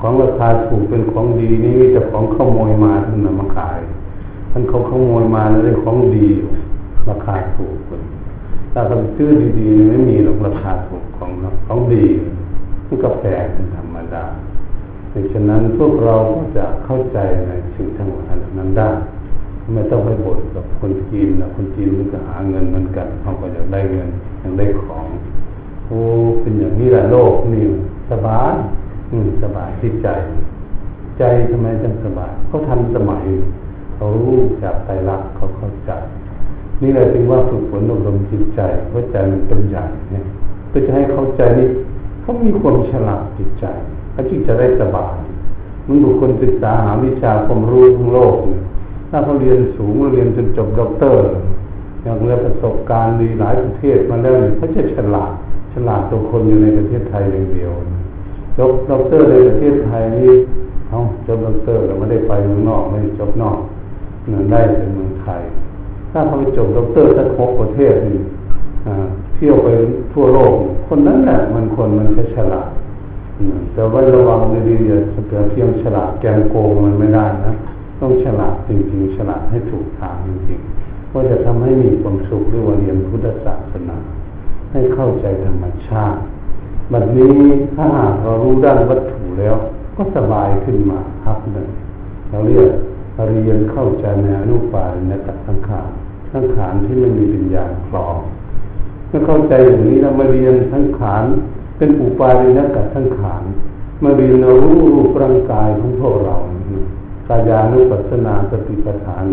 ของราคาถูกเป็นของดีนี่มีแต่ของขโมยมาท่านนำมาขายท่านเขาขโมยมาแล้วได้ของดีอยู่ ราคาถูกถ้าเขาซื้อดีๆไม่มีหรอกราคาถูกของของดีมันก็แพงเป็นธรรมดาดังฉะนั้นพวกเราก็จะเข้าใจในสิ่งทั้งหลายนั้นได้ไม่ต้องไปบ่นกับคนจีนนะคนจีนมันก็หาเงินเหมือนกันเขาก็อยากได้เงินอยากได้ของโอ้เป็นอย่างนี้แหละโลกนี่สบายอืมสบายที่ใจ ใจทำไมจึงสบายเขาทันสมัยเขารู้จักไตรลักษณ์เขาเข้าใจ นี่แหละจึงว่าฝึกฝนอบรมจิตใจเพราะใจมันเป็นใหญ่เนี่ยเพื่อจะให้เข้าใจนี่เขามีความฉลาดจิตใจเขาจึงจะได้สบายมันบุคคลศึกษาหาวิชาความรู้ทั้งโลกเนี่ยถ้าเขาเรียนสูงเรียนจนจบด็อกเตอร์อย่างเรียนประสบการณ์ดีหลายประเทศมาแล้วเขาจะฉลาดฉลาดกว่าคนอยู่ในประเทศไทยอย่างเดียวจบด็อกเตอร์ในประเทศไทยนี่เอาจบด็อกเตอร์แล้วไม่ได้ไปเมืองนอกไม่ได้จบนอกเงินได้เป็นเมืองไทย ถ้าเขาไปจบด็อกเตอร์สักหกประเทศนี่เที่ยวไปทั่วโลก คนนั้นแหละมันคนมันจะฉลาดแต่ว่าระวังดีๆอย่าเพียงฉลาดแกงโกงมันไม่ได้นะ ต้องฉลาดจริงๆ ฉลาดให้ถูกทางจริงๆก็จะทำให้มีความสุขด้วยว่าเรียนพุทธศาสนา ให้เข้าใจธรรมชาติแบบนี้ถ้าหากเรารู้ด้านวัตถุแล้ว ก็สบายขึ้นมาครับหนึ่งเราเรียก เรียนเข้าใจในอนุปาในกัสังขารสังขารที่ไม่มีปัญญาคลองเมื่อเข้าใจอย่างนี้เรามาเรียนสังขารเป็นอุปารินกัสังขารมาเรียนรู้รูปร่างกายของพวกเรากายานุปัสสนาสติปัฏฐาน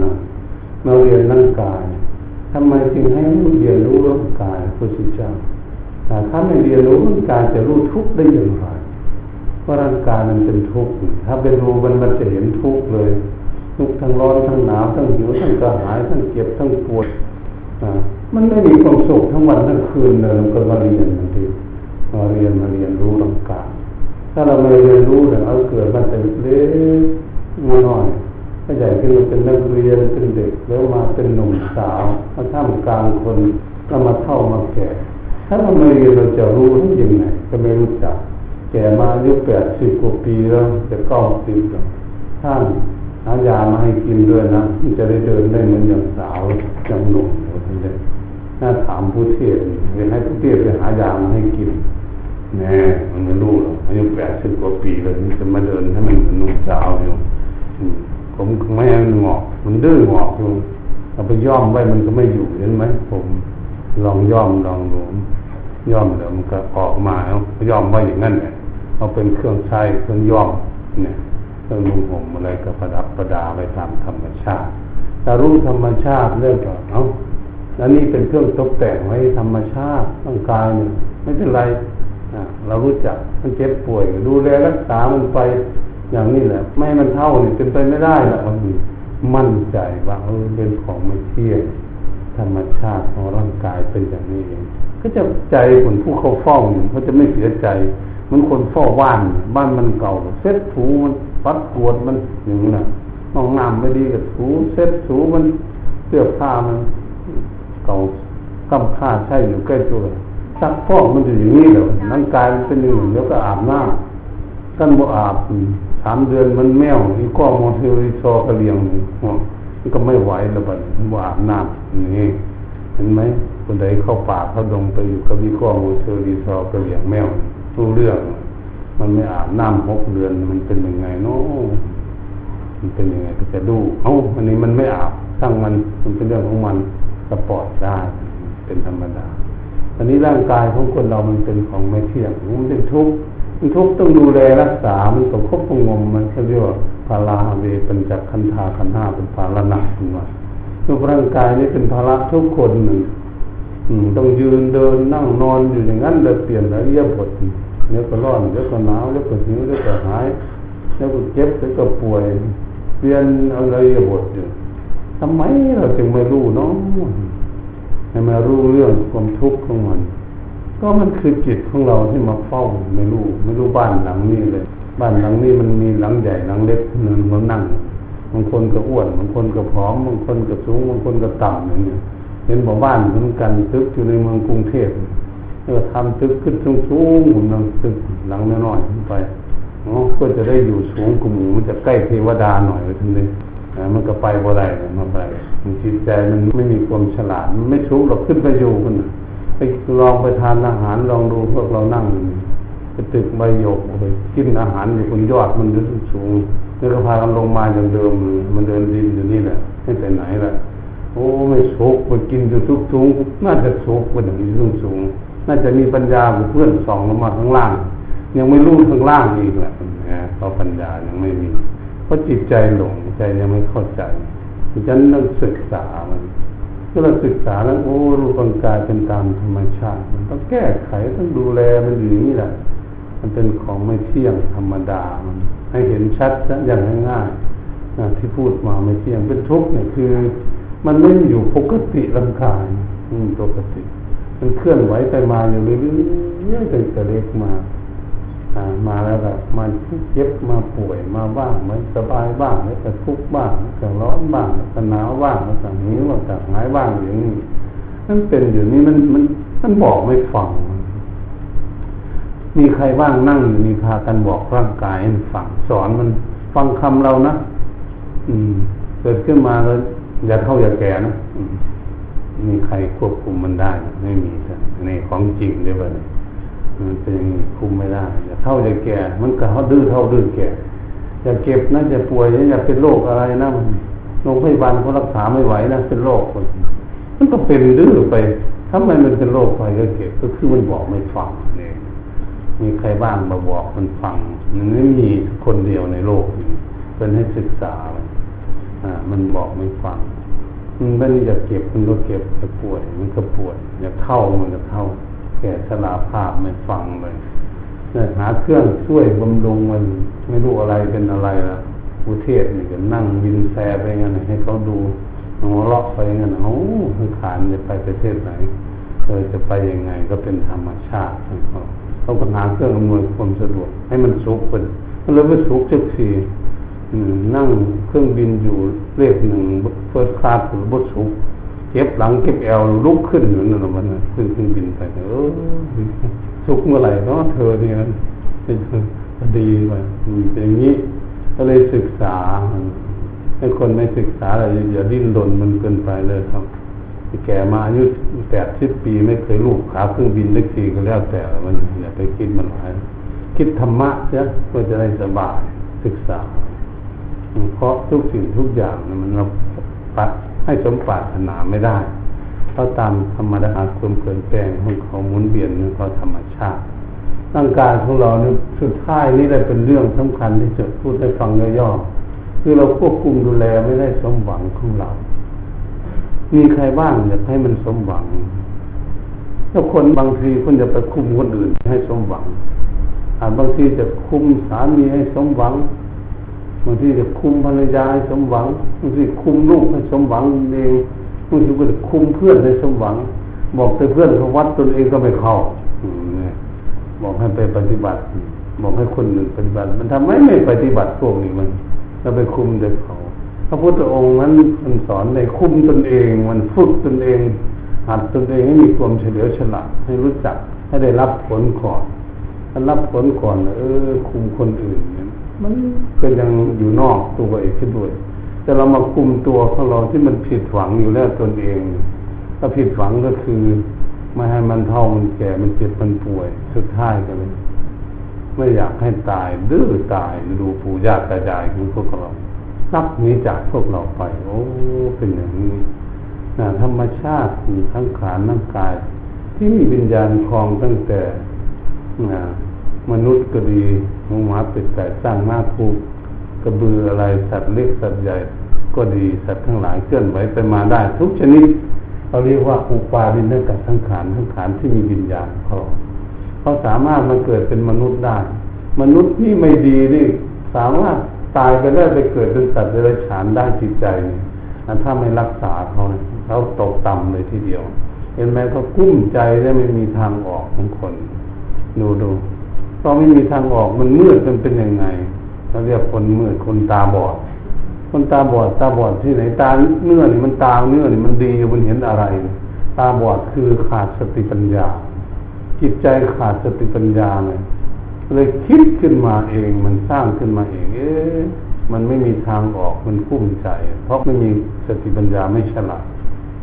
มาเรียนร่างกายทำไมจึงให้เรียนรู้ร่างกายพระพุเจ้าถ้าไม่เรียนรู้ร่างกายจะรู้ทุกข์ได้อย่างไรว่าร่างกายมันเป็นทุกข์ถ้าเป็นรู้มันมันจะเห็นทุกข์เลย ทุกข์ทั้งร้อนทั้งหนาวทั้งหิวทั้งกระหายทั้งเจ็บทั้งปวดมันไม่มีความสุขทั้งวันทั้งคืนเลยก็มาเรียนมันทีมาเรียนมาเรียนรู้ร่างกายถ้าเราไม่เรียนรู้เนี่ยเอาเกิดมันจะเล็กน่อยถ้าใหญ่ขึ้นมาเป็นนักเรียนเป็นเด็กแล้วมาเป็นหนุ่มสาวมาท่ามกลางคนก็มาเท่ามาแก่ ถ้าเราไม่เรียนเราจะรู้ได้ยังไงก็ไม่รู้จัก แก่มาอายุแปดสิบกว่าปีแล้วจะเก้าสิบแล้วท่าน หายามาให้กินด้วยนะจะได้เดินได้เหมือนอย่างสาวอย่างหนุ่มท่านเลยน่าถามผู้เทศเลยให้ผู้เทศไปหายามาให้กินแน่มันไม่รู้หรอกอายุแปดสิบกว่าปีแล้วนี่จะมาเดินให้มันหนุ่มสาวอยู่ผมไม่ให้มันงอก มันดื้องอกอยู่เอาไปย่อมไว้มันก็ไม่อยู่เห็นไหมผมลองย่อมลองดูย่อมเดี๋ยวมันก็ออกมาเอาย่อมไว้อย่างนั้นเนี่ยเอาเป็นเครื่องใช้เครื่องย่อมเนี่ย เครื่องนุ่งห่มอะไรก็ประดับประดาไปตามธรรมชาติถ้ารู้ธรรมชาติเรื่องก็เอาแล้วนี่เป็นเครื่องตกแต่งไว้ธรรมชาติร่างกายเนี่ยไม่เป็นไรเรารู้จักมันเจ็บป่วยดูแลรักษามันไปอย่างนี้แหละ ไม่มันเท่าเนี่ยเป็นไปไม่ได้หรอกมันมั่นใจว่าเออเป็นของไม่เที่ยงธรรมชาติของร่างกายเป็นอย่างนี้เองก็จะใจคนผู้เขาเฝ้าเนี่ยเขาจะไม่เสียใจ มันคนเฝ้าบ้านบ้านมันเก่าเช็ดถูมัน ปัดกวาดมันอย่างนี้นะห้องน้ำไม่ดีกับถูเช็ดถูมันเสื้อผ้ามันเก่าคร่ำคร่าใช่อยู่ใกล้ตัวซักฟอกมันจะอย่างนี้เหรอร่างกายมันเป็นอย่างนี้แล้วก็อาบน้ำกันบ่อาบสามเดือนมันแม้วอีก้อมูเซอลีซอกะเหรี่ยงมันก็ไม่ไหวแล้วบัดมันบ่อาบน้ำนี่เห็นไหมคนใดเข้าป่าเข้าดงไปอยู่กับอีก้อมูเซอลีซอกะเหรี่ยงแม้วรู้เรื่อง มันไม่อาบน้ำหกเดือนมันเป็นยังไงเนาะมันเป็นยังไงก็จะดูเอ้าอันนี้มันไม่อาบทั้งมันมันเป็นเรื่องของมันสปอร์ตได้เป็นธรรมดาอันนี้ร่างกายของคนเรามันเป็นของไม่เที่ยงมันเป็นทุกข์มันทุกข์ต้องดูแลรักษา มันต้องควบคุมมันเขาเรียกว่าภาราเวปัญจขันธาขันห้าเป็นภาระหนักขึ้นมารูปร่างกายนี่เป็นภาระทุกคนหนึ่งต้องยืนเดินนั่งนอนอยู่อย่างนั้นเลยเปลี่ยนแล้วเยียบท เดี๋ยวก็ร้อนเดี๋ยวก็หนาวเดี๋ยวก็หิวเดี๋ยวก็หายเดี๋ยวก็เจ็บเดี๋ยวก็ป่วยเปลี่ยนอะไรเยียบทอยู่ทำไมเราจึงไม่รู้เนาะให้มารู้เรื่องความทุกข์ของมัน ก็มันคือจิตของเราที่มาเฝ้าไม่รู้ไม่รู้บ้านหลังนี้เลย บ้านหลังนี้มันมีหลังใหญ่หลังเล็กเนินมันนั่งบางคนก็อ้วนบางคนก็ผอมบางคนก็สูงบางคนก็ต่ำอย่างเงี้ยเห็นบอกบ้านเหมือนกันตึกอยู่ในเมืองกรุงเทพ เออทำตึกขึ้นสูงสูงหุ่นลังตึกหลังน้อยๆไปเนาะก็จะได้อยู่สูงกลุ่มมันจะใกล้เทวดาหน่อยทีนี้มันก็ไปบ่ได้มาไปมันจิตใจมันไม่มีความฉลาดมันไม่สูงหรอกขึ้นไปอยู่กันไปลองไปทานอาหารลองดูพวกเรานั่งไปตึกใบหยกไปกินอาหารอยู่บนยอดมันสูงแล้วก็พากันลงมาอย่างเดิมมันเดินดินอยู่นี่แหละไม่ไปไหนละโอ้ไม่สูงไปกินอยู่ทุกสูงน่าจะสูงกว่าอย่างนี้สูงสูง น่าจะมีปัญญาเพื่อนสองลงมาข้างล่าง ยังไม่รู้ข้างล่างอีกแหละเพราะปัญญายังไม่มีเพราะจิตใจหลงใจยังไม่เข้าใจฉะนั้นต้องศึกษามันเมื่อเราศึกษาแล้วโอ้รูปร่างกายเป็นตามธรรมชาติ มันต้องแก้ไขต้องดูแลมันอยู่นี่แหละ มันเป็นของไม่เที่ยงธรรมดามันให้เห็นชัดอย่างง่ายๆที่พูดมาไม่เที่ยงเป็นทุกข์เนี่ยคือ มันไม่อยู่ปกติร่างกายปกติ มันเคลื่อนไหวไปมาอยู่เรื่อยๆตั้งแต่เล็กมาจมาแล้วก็มาเจ็บมาป่วยมาบ้างมันสบายบ้างแล้วก็ทุกข์บ้างแล้วก็ร้อนบ้างแล้วก็หนาวบ้างแล้วก็หิวแล้วก็หายบ้างอย่างนี้นั่นเป็นอยู่นี่มันมันมันบอกไม่ฟัง มีใครบ้างนั่งมีพากันบอกร่างกายให้ฟังสอนมันฟังคำเรานะอืม เกิดขึ้นมาแล้วอย่าเท่าอย่าแก่นะ มีใครควบคุมมันได้ ไม่มีในของจริงเลยว่ามันเป็นคุมไม่ได้อย่าเท่าอย่าแก่ มันก็เขาดื้อเท่าดื้อแก่อย่าเก็บนะอย่าป่วยอย่าเป็นโรคอะไรนะมันโรงพยาบาลเขารักษาไม่ไหวนะเป็นโรคคนมันก็เป็นดื้อไปทำไมมันเป็นโรคไปก็เก็บก็คือมันบอกไม่ฟังเนี่ยมีใครบ้างมาบอกมันฟังมันไม่มีคนเดียวในโลกนี้เป็นให้ศึกษาอ่ามันบอกไม่ฟัง มันไม่ได้จะเก็บมันก็เก็บจะป่วย มันก็ป่วยอยากเข้ามันก็เข้าแก่สลาภาพไม่ฟังเลยเนี่ยหาเครื่องช่วยบำรุงมันไม่รู้อะไรเป็นอะไรละอุเทศนี่ก็นั่งวินแซไปงั้นให้เขาดูหัวเราะไปงั้นเอ้าขานจะไปประเทศไหนเออจะไปยังไงก็เป็นธรรมชาติของเขาเขาปัญหาเครื่องอำนวยความสะดวกให้มันสุขเป็นมันเลยไม่สุขสักที นั่งเครื่องบินอยู่เลขหนึ่ง first class หรือบ่สุขเจ็บหลังเจ็บแอวลุกขึ้นอยู่นั่นมันขึ้นเครื่องบินไปเออสุขเมื่อไหร่เนาะเธอเนี่ยเป็นดีไปเป็นอย่างนี้ก็เลยศึกษาให้คนไม่ศึกษาอะไรอย่าดิ้นรนมันเกินไปเลยครับแก่มาอายุแปดสิบปีไม่เคยลูกขาเครื่องบินเล็กทีก็แล้วแต่มันอย่าไปคิดมันหลายคิดธรรมะเสียก็จะได้สบายศึกษา เพราะทุกสิ่งทุกอย่างมันเราปัดให้สมปรารถนาไม่ได้เพราะตามธรรมดาความเปลี่ยนแปลงของเขาหมุนเวียนของเขาธรรมชาติร่างกายของเราเนี่ยสุดท้ายนี่ได้เป็นเรื่องสำคัญที่จะพูดให้ฟังย่อๆคือเราควบคุมดูแลไม่ได้สมหวังของเรา มีใครบ้างอยากให้มันสมหวังถ้าคนบางทีคนจะไปคุมคนอื่นให้สมหวังอาจบางทีจะคุมสามีให้สมหวัง บางทีจะคุมภรรยาให้สมหวังบางทีคุมลูกให้สมหวังเองบางทีก็จะคุมเพื่อนให้สมหวัง บอกแต่เพื่อนเขาวัดตนเองก็ไม่เข้าบอกให้ไปปฏิบัติ บอกให้คนหนึ่งปฏิบัติ มันทำไมไม่ปฏิบัติพวกนี้มันเราไปคุมเด็กเขาพระพุทธองค์นั้นมันสอนในคุมตนเอง มันฝึกตนเองหัดตนเองให้มีความเฉลียวฉลาดให้รู้จักให้ได้รับผลก่อนถ้ารับผลก่อนเออคุมคนอื่นเนี่ย มันก็ยังอยู่นอกตัวเองขึ้นด้วย แต่เรามาคุมตัวของเราที่มันผิดหวังอยู่แล้วตนเองถ้าผิดหวังก็คือไม่ให้มันเท่ามันแก่มันเจ็บมันป่วย สุดท้ายกันเลยไม่อยากให้ตายดื้อตายดูปู่ย่าตายายของพวกเรานับนี้จากพวกเราไป โอ้เป็นอย่างนี้นะธรรมชาติมีทั้งขานั่งกาย ที่มีวิญญาณคลองตั้งแต่นะ มนุษย์ก็ดีหมูหมาเป็ดไก่สร้างหน้าภูกระบืออะไรสัตว์เล็กสัตว์ใหญ่ ก็ดีสัตว์ทั้งหลายเคลื่อนไหวไปมาได้ ทุกชนิดเขาเรียกว่าอุปาดินกับทั้งขานทั้งขานที่มีวิญญาณเขาเขาสามารถมาเกิดเป็นมนุษย์ได้ มนุษย์ที่ไม่ดีนี่สามารถตายไปได้ไปเกิดเป็นสัตว์เดรัจฉานได้จิตใจนี่ถ้าไม่รักษาเขาเขาตกต่ำเลยทีเดียว เห็นไหมเขากุ้มใจและไม่มีทางออกของคน ดูดู พอไม่มีทางออกมันมืดมันเป็นยังไงเขาเรียกคนมืดคนตาบอด คนตาบอดตาบอดที่ไหนตาเนื้อนี่มันตาเนื้อนี่มันดีมันเห็นอะไร ตาบอดคือขาดสติปัญญา จิตใจขาดสติปัญญาเลยเลยคิดขึ้นมาเองมันสร้างขึ้นมาเองเอ๊ะมันไม่มีทางออกมันคุ้มใจ เพราะไม่มีสติปัญญาไม่ฉลาด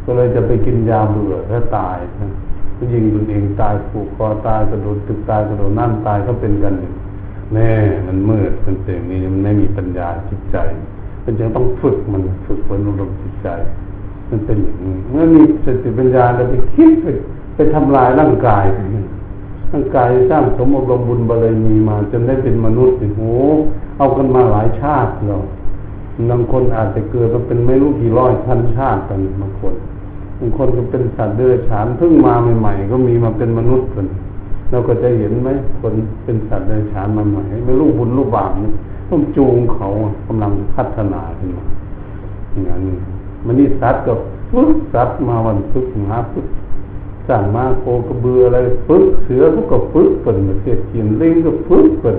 ก็เลยจะไปกินยาเบื่อแล้วตายก็ ยิงตนเองตายผูกคอตายกระโดดตึกตายกระโดดนั่นตายก็เป็นกันแน่มันมืดมันเสียงนี้มันไม่มีปัญญาจิตใจมันจึงต้องฝึกมันฝึกฝนอบรมจิตใจ มันเป็นอย่างนี้เมื่อมีสติปัญญาเราไปคิดไปไปทำลายร่างกายร่างกายสร้างสมอบรมบุญบารมีมา จนได้เป็นมนุษย์โอ้เอากันมาหลายชาติเราบางคนอาจจะเกิดมาเป็นไม่รู้กี่ร้อยพันชาติกันบางคนางคนก็เป็นสัตว์เดรัจฉานเพิ่งมาใหม่ๆก็มีมาเป็นมนุษย์กันเราก็จะเห็นไหมคนเป็นสัตว์เดรัจฉานมาใหม่ไม่รู้บุญรู้บาปต้องจูงเขากำลังพัฒนาขึ้นมาอย่างนี้มันนี่สัตว์กับฝึกสัตว์มาวันฝึกหาฝึกสั่งมาโคกระเบืออะไรปึ๊บเสือเขาก็ปึ๊บเปิดประเทศจีนลิงก็ปึ๊บเปิด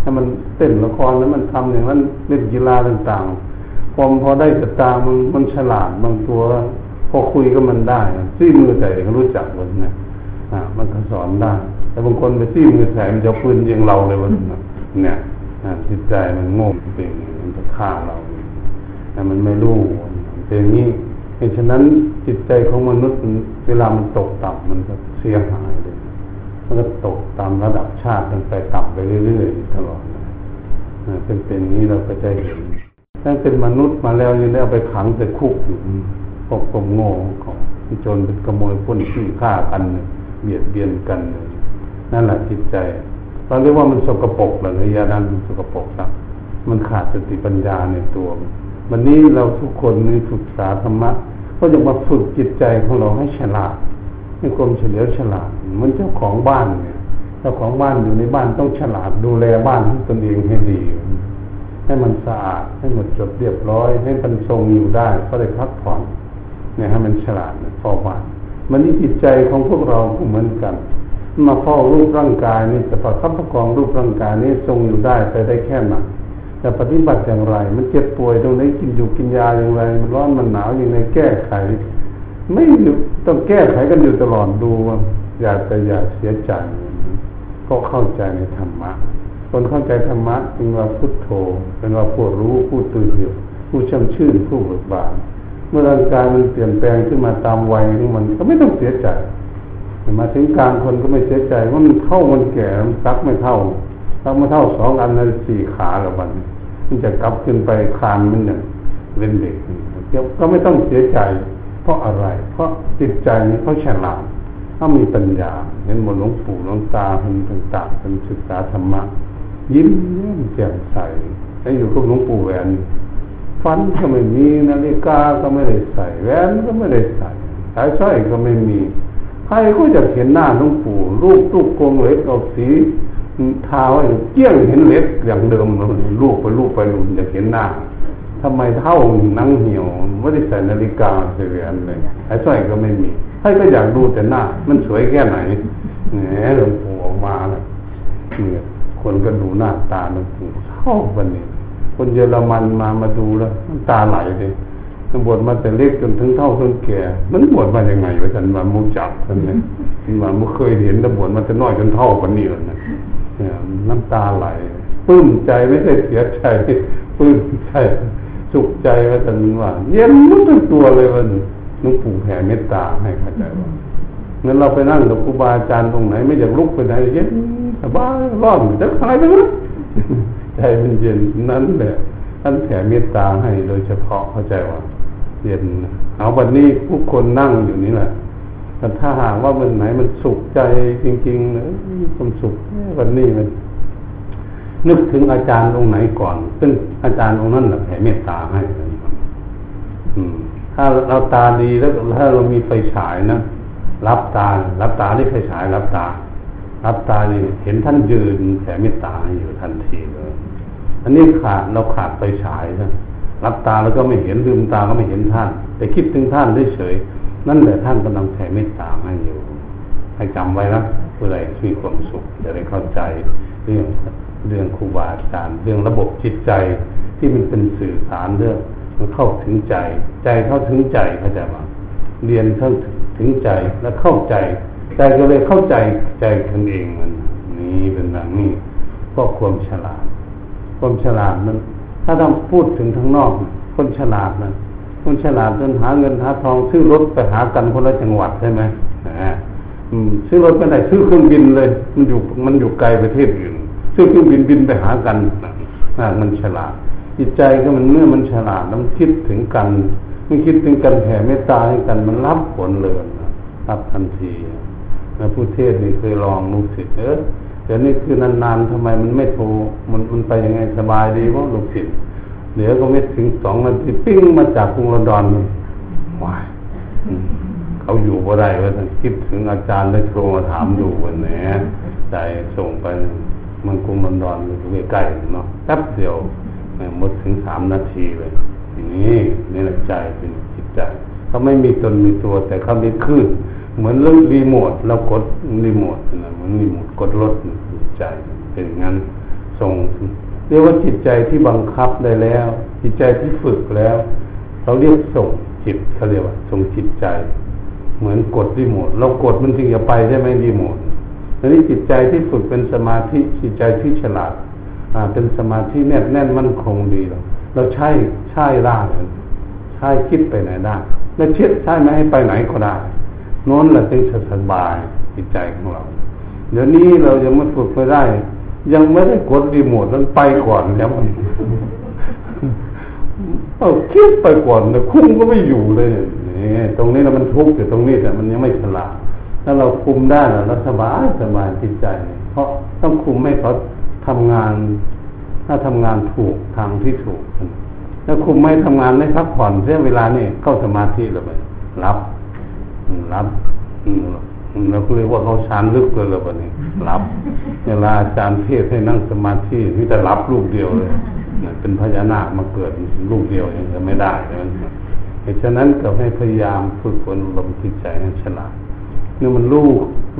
ให้มันเต้นละครแล้วมันทำอย่างนั้นเล่นกีฬาต่างๆพอพอได้สตามันมันฉลาดบางตัว พอคุยก็มันได้ซี่มือใส่ก็รู้จักวันนะอ่ามันก็สอนได้แต่บางคนไปซี่มือใส่มันจะปืนยิงเราเลยวันนะเนี่ยจิตใจมันโง่เป็นมันจะฆ่าเราแต่มันไม่รู้เป็นอย่างนี้เพราะฉะนั้นจิตใจของมนุษย์เวลามันตกต่ำมันก็เสียหายเลยมันก็ตกตามระดับชาติมันไปต่ำไปเรื่อยๆตลอดเป็นเป็นนี้เราก็จะเห็นถ้าเป็นมนุษย์มาแล้วยังได้เอาไปขังใส่คุกอยู่ พวกโง่ของจนเป็นขโมยพ้นขี้ฆ่ากันเบียดเบียนกัน นั่นแหละจิตใจ เราเรียกว่ามันสกปรกหรือยาดันมันสกปรกครับ มันขาดสติปัญญาในตัววันนี้เราทุกคนนี่ศึกษาธรรมะก็จะมาฝึกจิตใจของเราให้ฉลาดให้ความเฉลียวฉลาดเหมือนเจ้าของบ้านเนี่ยเจ้าของบ้านอยู่ในบ้านต้องฉลาดดูแลบ้านของตนเองให้ดี ให้มันสะอาดให้หมดจดเรียบร้อย ให้มันทรงอยู่ได้ก็ได้พักผ่อน เนี่ยให้มันฉลาดพอบ้านมันนี่จิตใจของพวกเราเหมือนกัน มาเฝ้ารูปร่างกายนี่แต่ประคับประคองรูปร่างกายนี้ทรงอยู่ได้ไปได้แค่ไหนแต่ปฏิบัติอย่างไร มันเจ็บป่วยตรงไหนกินอยู่กินยาอย่างไร มันร้อนมันหนาวอย่างไรแก้ไข ไม่ต้องแก้ไขกันอยู่ตลอดดูอย่าแต่อย่าเสียใจก็เข้าใจในธรรมะ คนเข้าใจธรรมะจึงว่าพุทโธเป็นว่าผู้รู้ผู้ตื่นอยู่ผู้ช่ำชื่นผู้เบิกบาน เมื่อร่างกายมันเปลี่ยนแปลงขึ้นมาตามวัยของมันก็ไม่ต้องเสียใจมาถึงกลารคนก็ไม่เสียใจว่ามันเท่ามันแก่มันซักไม่เท่าซักไม่เท่าสองอันนั้นสี่ขาหรือมันมันจะกลับขึ้นไปคานมันเนี่ยเป็นเด็กเดี๋ยวก็ไม่ต้องเสียใจ เพราะอะไร เพราะจิตใจนี้เขาฉลาดเขามีปัญญาเห็นหมดหลวงปู่หลวงตาคนต่างๆเป็นศึกษาธรรมะยิ้มแย้มแจ่มใสให้อยู่กับหลวงปู่แหวน ฟันก็ไม่มีนาฬิกาก็ไม่ได้ใส่แหวนก็ไม่ได้ใส่สายสร้อยก็ไม่มีใครก็จะเห็นหน้าหลวงปู่รูปตู้กงเล็กเอาสีทาไว้เกี้ยงเห็นเล็กอย่างเดิมลูกไปลูกไปลุนจะเห็นหน้าทำไมเท่านังเหี่ยวไม่ได้ใส่นาฬิกาใส่แหวนเลยไอ้สร้อยก็ไม่มีให้ก็อยากดูแต่หน้า มันสวยแค่ไหนแหมหลวงปู่ออกมาแล้วเนี่ยคนก็ดูหน้าตาหลวงปู่ชอบวันนี้ คนเยอรมันมามาดูแล้วมันตาไหลเลยมันบวชมาแต่เล็กจนถึงเท่าจนแก่ มันบวชมายังไงวะท่านมามุจับท่านเนี่ยมาไม่เคยเห็นแต่บวชมาแต่น้อยจนเท่ากันนี่แล้วนะน้ำตาไหลปลื้มใจไม่ใช่เสียใจปลื้มใจสุขใจว่าท่านว่า เย็นทั้งตัวเลยวันนุ่งปู่แผ่เมตตาให้เข้าใจว่าเงินเราไปนั่งกับครูบาอาจารย์ตรงไหน ไม่อยากลุกไปไหนเย็นสบายร้อนจะหายไปเลย ใจมันเย็นนั้นแหละท่านแผ่เมตตาให้โดยเฉพาะเข้าใจว่าเย็นเอาวันนี้ผู้คนนั่งอยู่นี่แหละแต่ถ้าหากว่ามันไหนมันสุขใจจริงๆเลยความสุขวันนี้มัน นึกถึงอาจารย์องค์ไหนก่อน ซึ่งอาจารย์องค์นั้นแหละแผ่เมตตาให้ถ้าเราตาดีแล้วถ้าเรามีไฟฉายนะรับตารับตาที่ไฟฉายรับตา รับตานี่เห็นท่านยืนแผ่เมตตาอยู่ทันทีเลย อันนี้ขาดเราขาดไฟฉายนะรับตาแล้วก็ไม่เห็นลืมตาก็ไม่เห็นท่าน แต่คิดถึงท่านเฉยนั่นแหละท่านกำลังแผ่เมตตาให้อยู่ให้จำไว้นะเพื่ออะไรมีความสุขจะได้เข้าใจเรื่องเรื่องครูบาอาจารย์เรื่องระบบจิตใจที่มันเป็นสื่อสารเรื่องมันเข้าถึงใจ ใจเข้าถึงใจเข้าใจว่าเรียนเข้าถึงใจและเข้าใจ ใจก็เลยเข้าใจใจตนเองมันนี่เป็นแบบนี้ก็ความฉลาด ความฉลาดนั้น ถ้าต้องพูดถึงทางนอกคนฉลาดนั้นคนฉลาดจนหาเงินหาทองซื้อรถไปหากันคนละจังหวัดใช่ไหมซื้อรถไม่ได้ซื้อเครื่องบินเลย มันอยู่มันอยู่ไกลประเทศอื่นซื้อเครื่องบินบินไปหากันน่มันฉลาดจิตใจก็มันเมื่อมันฉลาดมันคิดถึงกันมันคิดถึงกันแผ่เมตตาให้กันมันรับผลเลยรับทันทีนะผู้เทศนี่เคยลองลูกศิษย์เออ เดี๋ยวนี้คือนานๆทำไมมันไม่โทรมันมันไปยังไงสบายดีเพราะลูกศิษย์เหลือก็ไม่ถึงสองนาทีปิ้งมาจากกรุงลอนดอนวายเขาอยู่บ่ได้ว่าคิดถึงอาจารย์ได้โทรมาถามดูวันไหนใจส่งไปมันกรุงลอนดอนอยู่ใกล้ๆเนาะแป๊บเดียวหมดถึงสามนาทีเลยนี่นี่แหละใจเป็นจิตใจเขาไม่มีตนมีตัวแต่เขามีคลื่น เหมือนเรื่องรีโมทเรากดรีโมทนะเหมือนรีโมทกดรถจิตใจเป็นงั้นส่งเรียกว่าจิตใจที่บังคับได้แล้ว จิตใจที่ฝึกแล้ว เราเรียกส่งจิตเขาเรียกว่าส่งจิตใจ เหมือนกดรีโมทเรากดมันถึงจะไปใช่ไหมรีโมทอันนี้จิตใจที่ฝึกเป็นสมาธิจิตใจที่ฉลาดอ่าเป็นสมาธิแน่นแน่นมั่นคงดีเราเราใช้ใช้ได้ใช้คิดไปไหนได้และเชิดใช้ไม่ให้ไปไหนก็ได้ โน้นแหละจึงสบายจิตใจของเรา เดี๋ยวนี้เรายังไม่ฝึกไม่ได้ ยังไม่ได้กดรีโมทนั้นไปก่อนแล้วเอาคิดไปก่อนแต่คุ้มก็ไม่อยู่เลยนี่ตรงนี้เรามันทุกข์อยู่ตรงนี้แต่มันยังไม่ฉลาดถ้าเราคุมได้เราสบายสบายจิตใจ เพราะต้องคุมให้เขาทำงาน ถ้าทำงานถูกทางที่ถูกถ้าคุมไม่ทำงานไม่พักผ่อนเสียเวลานี่เข้าสมาธิเลยรับ รับเราก็เรียกว่าเขาชานลึกเลยเลยวันนี้รับเวลาอาจารย์เทศให้นั่งสมาธิที่จะรับลูกเดียวเลยเป็นพญานาคมาเกิดลูกเดียวเองจะไม่ได้เหตุฉะนั้นก็ให้พยายามฝึกฝนลมจิตใจให้ฉลาดนี่มันรู้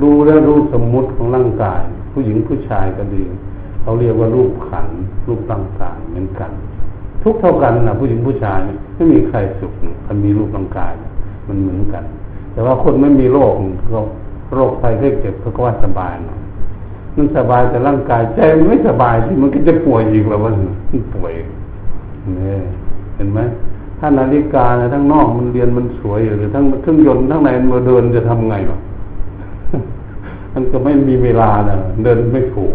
รู้แล้วรู้สมมุติของร่างกาย ผู้หญิงผู้ชายก็ดีเขาเรียกว่ารูปขันรูปร่างกายเหมือนกัน ทุกเท่ากันนะผู้หญิงผู้ชายไม่มีใครสุขมันมีรูปร่างกาย มันเหมือนกัน แต่ว่าคนไม่มีโรคโรคภัยไข้เจ็บเขาก็ว่าสบายน่อยมันสบายแต่ร่างกายใจมันไม่สบายที่มันก็จะป่วยอีกแล้วมันป่วยเนี่ยเห็นไหมถ้านาฬิกาทั้งนอกมันเรียนมันสวยหรือทั้งเครื่องยนต์ทั้งในมันเดินจะทำไงหรอมันก็ไม่มีเวลานะเดินไม่ถูก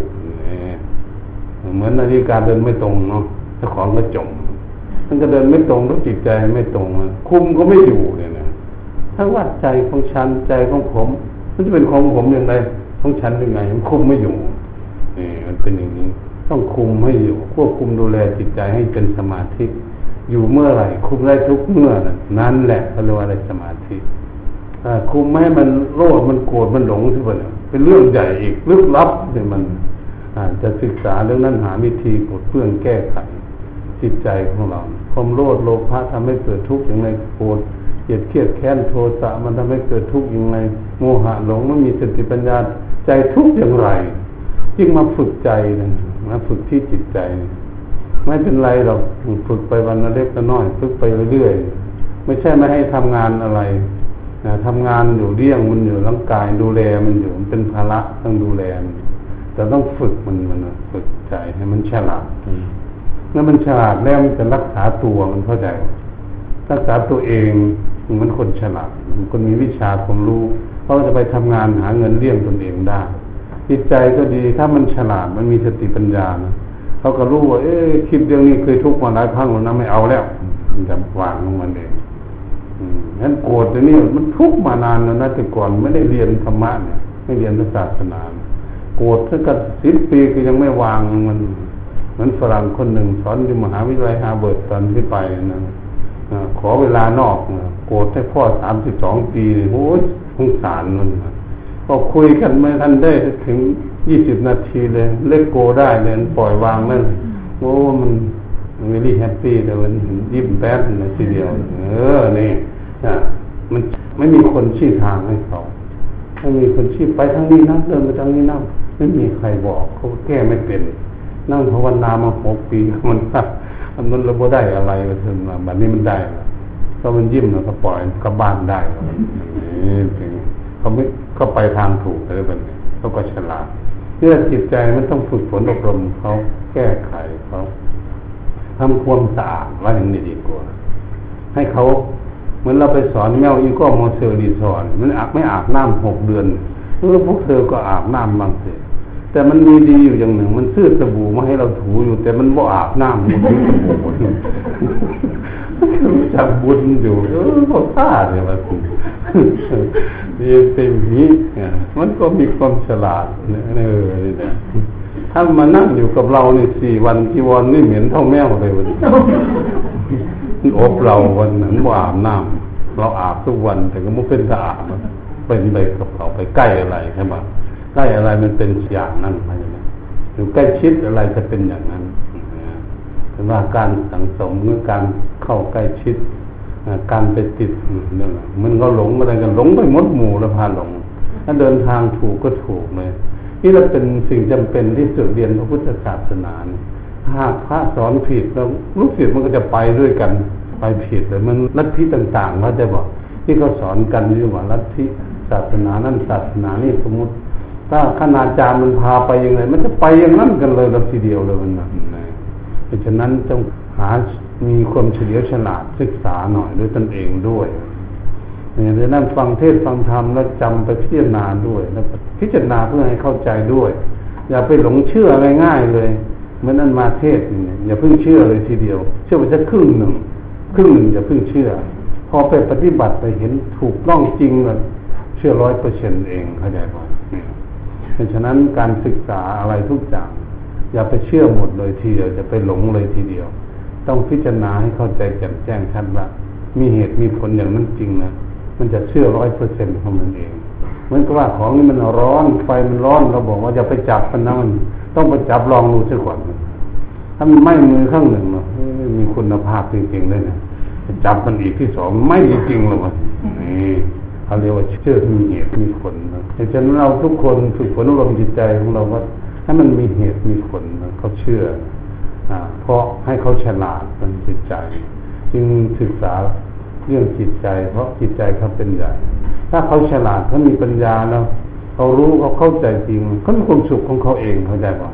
เหมือนนาฬิกาเดินไม่ตรงเนาะเจ้าของก็จมมันก็เดินไม่ตรงแล้วจิตใจไม่ตรง คุมก็ไม่อยู่เนี่ย ถ้าว่าใจของฉันใจของผม มันจะเป็นของผมอย่างไรของฉันยังไงมันคุมไม่อยู่นี่มันเป็นอย่างนี้ ต้องคุมให้อยู่ ควบคุมดูแลจิตใจให้เป็นสมาธิอยู่เมื่อไหร่คุมได้ทุกเมื่อนั่นแหละเขาเรียกว่าอะไรสมาธิคุมไม่ให้มันโลภมันโกรธมันหลงที่มันเป็นเรื่องใหญ่อีกลึกลับเนี่ยมันอาจจะศึกษาเรื่องนั้นหาวิธีปลดเพื่องแก้ไขจิตใจของเราความโลภโลภะทำให้เกิดทุกข์อย่างไรโกรธ เกลียดเครียดแค้นโทสะมันทำให้เกิดทุกข์อย่างไรโมหะหลงมันมีสติปัญญาใจทุกข์อย่างไร จึงมาฝึกใจนะมาฝึกที่จิตใจ ไม่เป็นไรหรอกฝึกไปวันละเล็กละน้อยฝึกไปเรื่อยๆไม่ใช่ไม่ให้ทำงานอะไรนะทำงานอยู่เลี้ยงมันอยู่ร่างกายดูแลมันอยู่มันเป็นภาระต้องดูแลแต่ต้องฝึกมันมันฝึกใจให้มันฉลาดเมื่อมันฉลาดแล้วมันจะรักษาตัวมันเข้าใจรักษาตัวเอง มันคนฉลาดมันคนมีวิชาความรู้เขาจะไปทำงานหาเงินเลี้ยงตนเองได้จิตใจก็ดีถ้ามันฉลาดมันมีสติปัญญานะเขาก็รู้ว่า เอ๊ะคิดเรื่องนี้เคยทุกข์มาหลายครั้งแล้วนะไม่เอาแล้วมันจะวางลงมันเองนั้นโกรธตัวนี้มันทุกข์มานานแล้วนะแต่ก่อนไม่ได้เรียนธรรมะเนี่ยไม่เรียนศาสนาโกรธถ้ากัดสิบปีก็ยังไม่วางมันเหมือนฝรั่งคนหนึ่งสอนที่มหาวิทยาลัยฮาร์วาร์ดตอนที่ไปนะ ขอเวลานอกโกรธให้พ่อสามสิบสองปีโอ้ยสงสารมันก็คุยกันไม่ทันได้ถึงยี่สิบนาทีเลย let go ได้เลยปล่อยวางนั่นโอ้มันไม่ really happy แต่มันยิ้มแป๊บนะทีเดียว เออนี่นะมันไม่มีคนชี้ทางให้เขาไม่มีคนชี้ไปทางนี้นะเดินไปทางนี้นะไม่มีใครบอกเขาแก้ไม่เป็น นั่งภาวนามาหกปีมัน มันมันเระบบได้อะไรมาถึงแบบนี้มันได้แล้วก็มันยิ้มแล้วก็ปล่อยก็บ้านได้นี่เขาไม่เขาไปทางถูกเลยแบบนี้เขาก็ฉลาดเรื่องจิตใจมันต้องฝึกฝนอบรมเขาแก้ไขเขาทำความสะอาดว่าอย่างนี้ดีกว่า ให้เขาเหมือนเราไปสอนแมวอีก็มอเซอร์ดีสอน มันอาบไม่อาบน้ำหกเดือนเออพวกเธอก็อาบน้ำบางสิ แต่มันมีดีอยู่อย่างหนึ่ง มันซื้อสบู่มาให้เราถูอยู่ แต่มันบ่อาบน้ำมันซื้อสบู่จักบุญอยู่เออพวกข้าเนี่ยมันเรียนเป็นนี้มันก็มีความฉลาดเออนี่ยถ้ามานั่งอยู่กับเราในสี่วันที่วันนี่เหม็นเท่าแมวเลยวันอบเราวันนั้นว่าอาบน้ำเราอาบทุกวันแต่ก็ไม่เป็นสะอาดเป็นไปกับเขาไปใกล้อะไรใช่ไหม ใกล้อะไรมันเป็นอย่างนั้นใช่ไหมอยู่ใกล้ชิดอะไรจะเป็นอย่างนั้นเป็นว่าการสังสมหรือการเข้าใกล้ชิดการไปติดเนี่ยมันก็หลงอะไรกันหลงไปมดหมู่แล้วพาหลงถ้าเดินทางถูกก็ถูกเลยนี่เราเป็นสิ่งจำเป็นที่สุดเรียนพระพุทธศาสนาหากพระสอนผิดแล้วลูกศิษย์มันก็จะไปด้วยกันไปผิดเลยมันลัทธิต่างๆเขาจะบอกที่เขาสอนกันนี่ว่าลัทธิศาสนานั่นศาสนานี่สมมติ ถ้าคณาจารย์มันพาไปยังไง มันจะไปอย่างนั้นกันเลยเราทีเดียวเลยมันนะเพราะฉะนั้นต้องหามีความเฉลียวฉลาดศึกษาหน่อยด้วยตนเองด้วยเนี่ยดังนั้นฟังเทศฟังธรรมแล้วจำไปพิจารณาด้วยแล้วพิจารณาเพื่อให้เข้าใจด้วย อย่าไปหลงเชื่อง่ายๆเลยเมื่อนั้นมาเทศเนี่ยอย่าเพิ่งเชื่อเลยทีเดียว เชื่อไปสักครึ่งหนึ่งครึ่งหนึ่งอย่าเพิ่งเชื่อ พอไปปฏิบัติไปเห็นถูกต้องจริงเลยเชื่อร้อยเปอร์เซ็นต์เองเข้าใจไหม เพราะฉะนั้นการศึกษาอะไรทุกอย่าง อย่าไปเชื่อหมดเลยทีเดียวจะไปหลงเลยทีเดียว ต้องพิจารณาให้เข้าใจแจ่มแจ้งชัดว่ามีเหตุมีผลอย่างนั้นจริงนะมันจะเชื่อร้อยเปอร์เซ็นต์ของมันเองเหมือนกับว่าของนี้มันร้อนไฟมันร้อนเราบอกว่าอย่าไปจับมันนะมันต้องไปจับลองดูซะก่อนถ้ามันไหม้มือข้างหนึ่งเนาะมีคุณภาพจริงๆเลยนะจับมันอีกที่สองไม่จริงหรอกนี่เขาเรียกว่าเชื่อมีเหตุมีผลนะ ดังนั้นเราทุกคนฝึกฝนอารมณ์จิตใจของเราว่าให้มันมีเหตุมีผลเขาเชื่ออเพราะให้เขาฉลาดมันจิตใจ จึงศึกษาเรื่องจิตใจ เพราะจิตใจเขาเป็นใหญ่ ถ้าเขาฉลาดเขามีปัญญาแล้วเขารู้เขาเข้าใจจริงเขามีความสุขของเขาเองเข้าใจป่ะ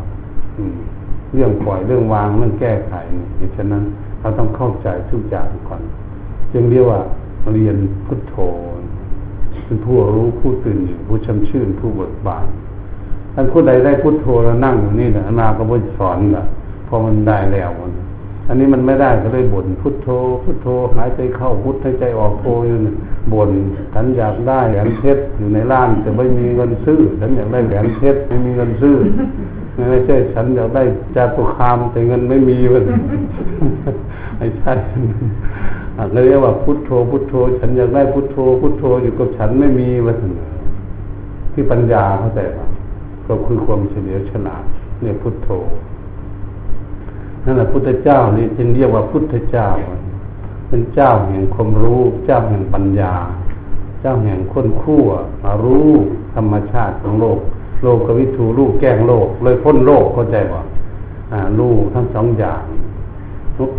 เรื่องปล่อยเรื่องวางเรื่องแก้ไขนี่ฉะนั้น เราต้องเข้าใจทุกอย่างก่อนจึงเรียกว่าเรียนพุทโธ เป็นผู้รู้ผู้ตื่นอยู่ผู้ชำชื่นผู้เบิกบานท่านผู้ใดได้พุทโธแล้วนั่งอยู่นี่นะนาก็บ่สอนละพอมันได้แล้วมันอันนี้มันไม่ได้ก็เลยบ่นพุทโธ พุทโธหายใจเข้าพุทหายใจออกโธอยู่บ่นฉันอยากได้แหวนเพชรอยู่ในร้านแต่ไม่มีเงินซื้อฉันอยากได้แหวนเพชรไม่มีเงินซื้อไม่ใช่ฉันอยากได้จาตุคามแต่เงินไม่มีมันไม่ใช่ เราเรียกว่าพุทโธพุทโธ ฉันอยากได้พุทโธ พุทโธอยู่กับฉันไม่มีวันที่ปัญญาเข้าใจป่ะก็คือความเฉลียวฉลาดเนี่ยพุทโธนั่นแหละพุทธเจ้านี่จึงเรียกว่าพุทธเจ้า เป็นเจ้าแห่งความรู้ เจ้าแห่งปัญญา เจ้าแห่งคนคู่รู้ธรรมชาติของโลก โลกกวิถูลูกแก้งโลก เลยพ้นโลกเข้าใจว่ารู้ทั้งสองอย่าง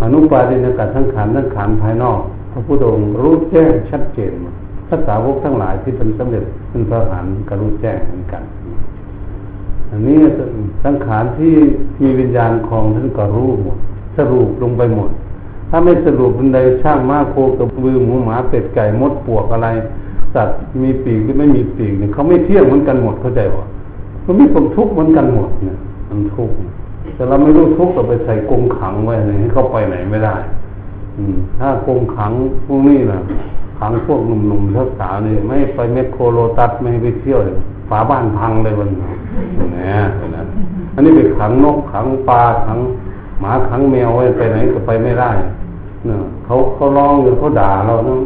อนุปาทินกัดทั้งขันทั้งขันภายนอก พระพุทธองค์รู้แจ้งชัดเจนภาษาวกทั้งหลายที่เป็นสำเร็จเป็นพระหันก็รู้แจ้งเหมือนกัน อันนี้สังขารที่มีวิญญาณของท่านก็รู้หมดสรุปลงไปหมด ถ้าไม่สรุปบันไดช่างม้าโคกับมือหมูหมาเป็ดไก่มดปวกอะไรสัตว์มีปีกหรือไม่มีปีกเนี่ยเขาไม่เที่ยงเหมือนกันหมดเข้าใจว่ามันมีความทุกข์เหมือนกันหมดเนี่ยมันทุกข์ แต่เราไม่รู้ทุกข์เราไปใส่กรงขังไว้ให้เข้าไปไหนไม่ได้ อืม ถ้ากรงขังพวกนี้นะขังพวกหนุ่มๆสาวนี่ไม่ไปเมคโครโลตัสไม่ไปเที่ยวฝาบ้านพังเลยวันนี้นะอันนี้ไปขังนกขังปลาขังหมาขังแมวไว้ไปไหนก็ไปไม่ได้เนี่ยเขาเขาร้องหรือเขาด่าเราเนาะ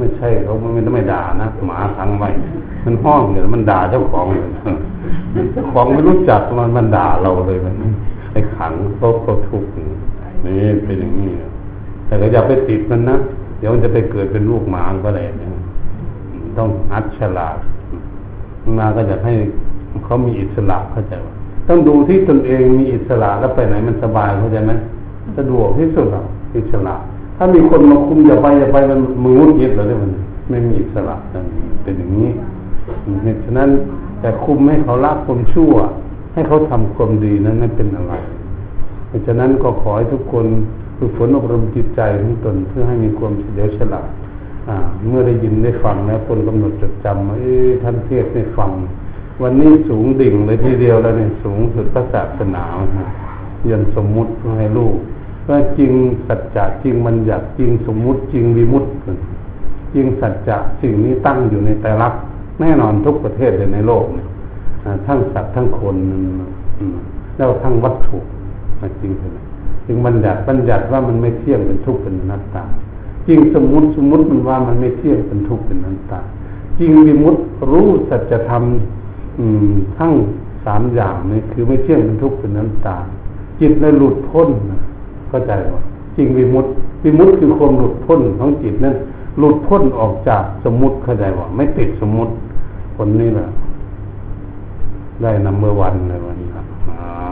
ไม่ใช่เขาไม่ไม่ด่านะหมาขังไว้มันห้องเนี่ยมันด่าเจ้าของเลยเจ้าของไม่รู้จักมันมันด่าเราเลยมันไอ้ขังเขาเขาทุกข์นี่เป็นอย่างนี้แต่ก็อย่าไปติดมันนะเดี๋ยวมันจะไปเกิดเป็นลูกหมาก็ได้ต้องอัดฉลาดมาก็จะให้เขามีอิสระเข้าใจว่าต้องดูที่ตนเองมีอิสระแล้วไปไหนมันสบายเข้าใจไหมสะดวกที่สุดอะอิสระ ถ้ามีคนมาคุมอย่าไปอย่าไปมันมือยึดเลยมันไม่มีอิสระเป็นอย่างนี้เหตุฉะนั้นแต่คุมให้เขาละความชั่ว ให้เขาทำความดีนั้นไม่เป็นอะไรเพราะฉะนั้นก็ขอให้ทุกคนฝึกฝนอบรมจิตใจของตนเพื่อให้มีความเฉลียวฉลาดเมื่อได้ยินได้ฟังแล้วคนกำหนดจดจำว่าท่านเทศได้ฟัง วันนี้สูงดิ่งเลยทีเดียวแล้วเนี่ยสูงสุดพระศาสนายันสมมุติให้ลูก จริงสัจจะจริงมันอยากจริงสมมุติจริงวิมุตติจริงสัจจะสิ่งนี้ตั้งอยู่ในแต่ลักแน่นอนทุกประเทศเลยในโลกทั้งสัตว์ทั้งคนแล้วทั้งวัตถุจริงเลยจึงบัญญัติบัญญัติว่ามันไม่เที่ยงเป็นทุกข์เป็นนัตตาจริงสมมุติสมมุติมันว่ามันไม่เที่ยงเป็นทุกข์เป็นนัตตาจริงวิมุตรู้สัจธรรมทั้งสามอย่างนี่คือไม่เที่ยงเป็นทุกข์เป็นอนัตตาจิตเลยหลุดพ้น เข้าใจว่าจริงวิมุตติวิมุตติคือความหลุดพ้นของจิตนั้นหลุดพ้นออกจากสมมุติเข้าใจว่าไม่ติดสมมุติคนนี้แหละได้ number one เลยวันนี้ครับ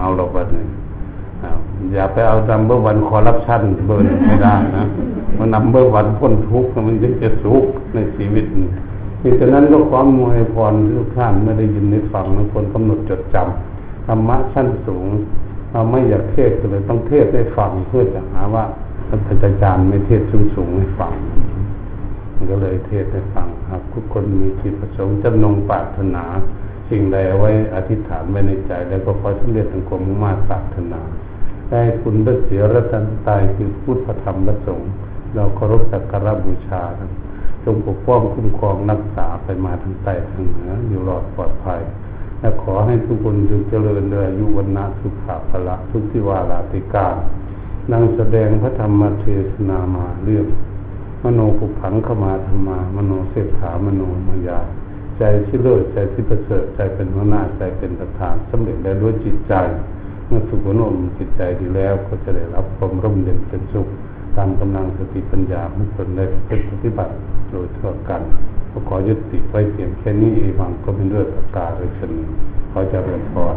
เอาเราไปเลยอย่าไปเอา number one คอร์รัปชันเบอร์ไม่ได้นะมัน number one พ้นทุกข์มันจะจะสุขในชีวิตนี่ฉะนั้นก็ความมวยพรทุกท่านไม่ได้ยินได้ฟังนคนกำหนดจดจำธรรมะชั้นสูง เราไม่อยากเทศเลยต้องเทศให้ฟังเพื่อจะหาว่าท่านอาจารย์ไม่เทศสูงสูงให้ฟังก็เลยเทศให้ฟังครับ ทุกคนมีจิตประสงค์จำนงปรารถนา สิ่งใดไว้อธิษฐานไว้ในใจ แล้วก็ขอสำเร็จถึงความมุ่งมั่ปรารถนา ได้คุณพระเสียรัตนตายคือพุทธธรรมประสงค์เราเคารพสักการะบูชาจงปกป้องคุ้มครองรักษาไปมาทั้งใต้ทั้งเหนืออยู่รอดปลอดภัย และขอให้ทุกคนจงเจริญเลยอายุวันนาสุขภาละทุกที่วาลาติการนังแสดงพระธรรมเทศนามาเรื่อง มโนภุพังขมาธรรมา มโนเสถามโนมายา ใจที่เลิศใจที่ประเสริฐใจเป็นหัวหน้าใจเป็นประธานสำเร็จได้ด้วยจิตใจ เมื่อสุขนมจิตใจดีแล้วก็จะได้รับความร่มเย็นเป็นสุขตามกำลังสติปัญญาเมื่อตนได้เป็นปฏิบัติโดยทั่วกัน ก็ขอยุติไว้เพียงแค่นี้เองมังก็เป็นเรื่องประกาศเลยสนิขอจะเรียนพร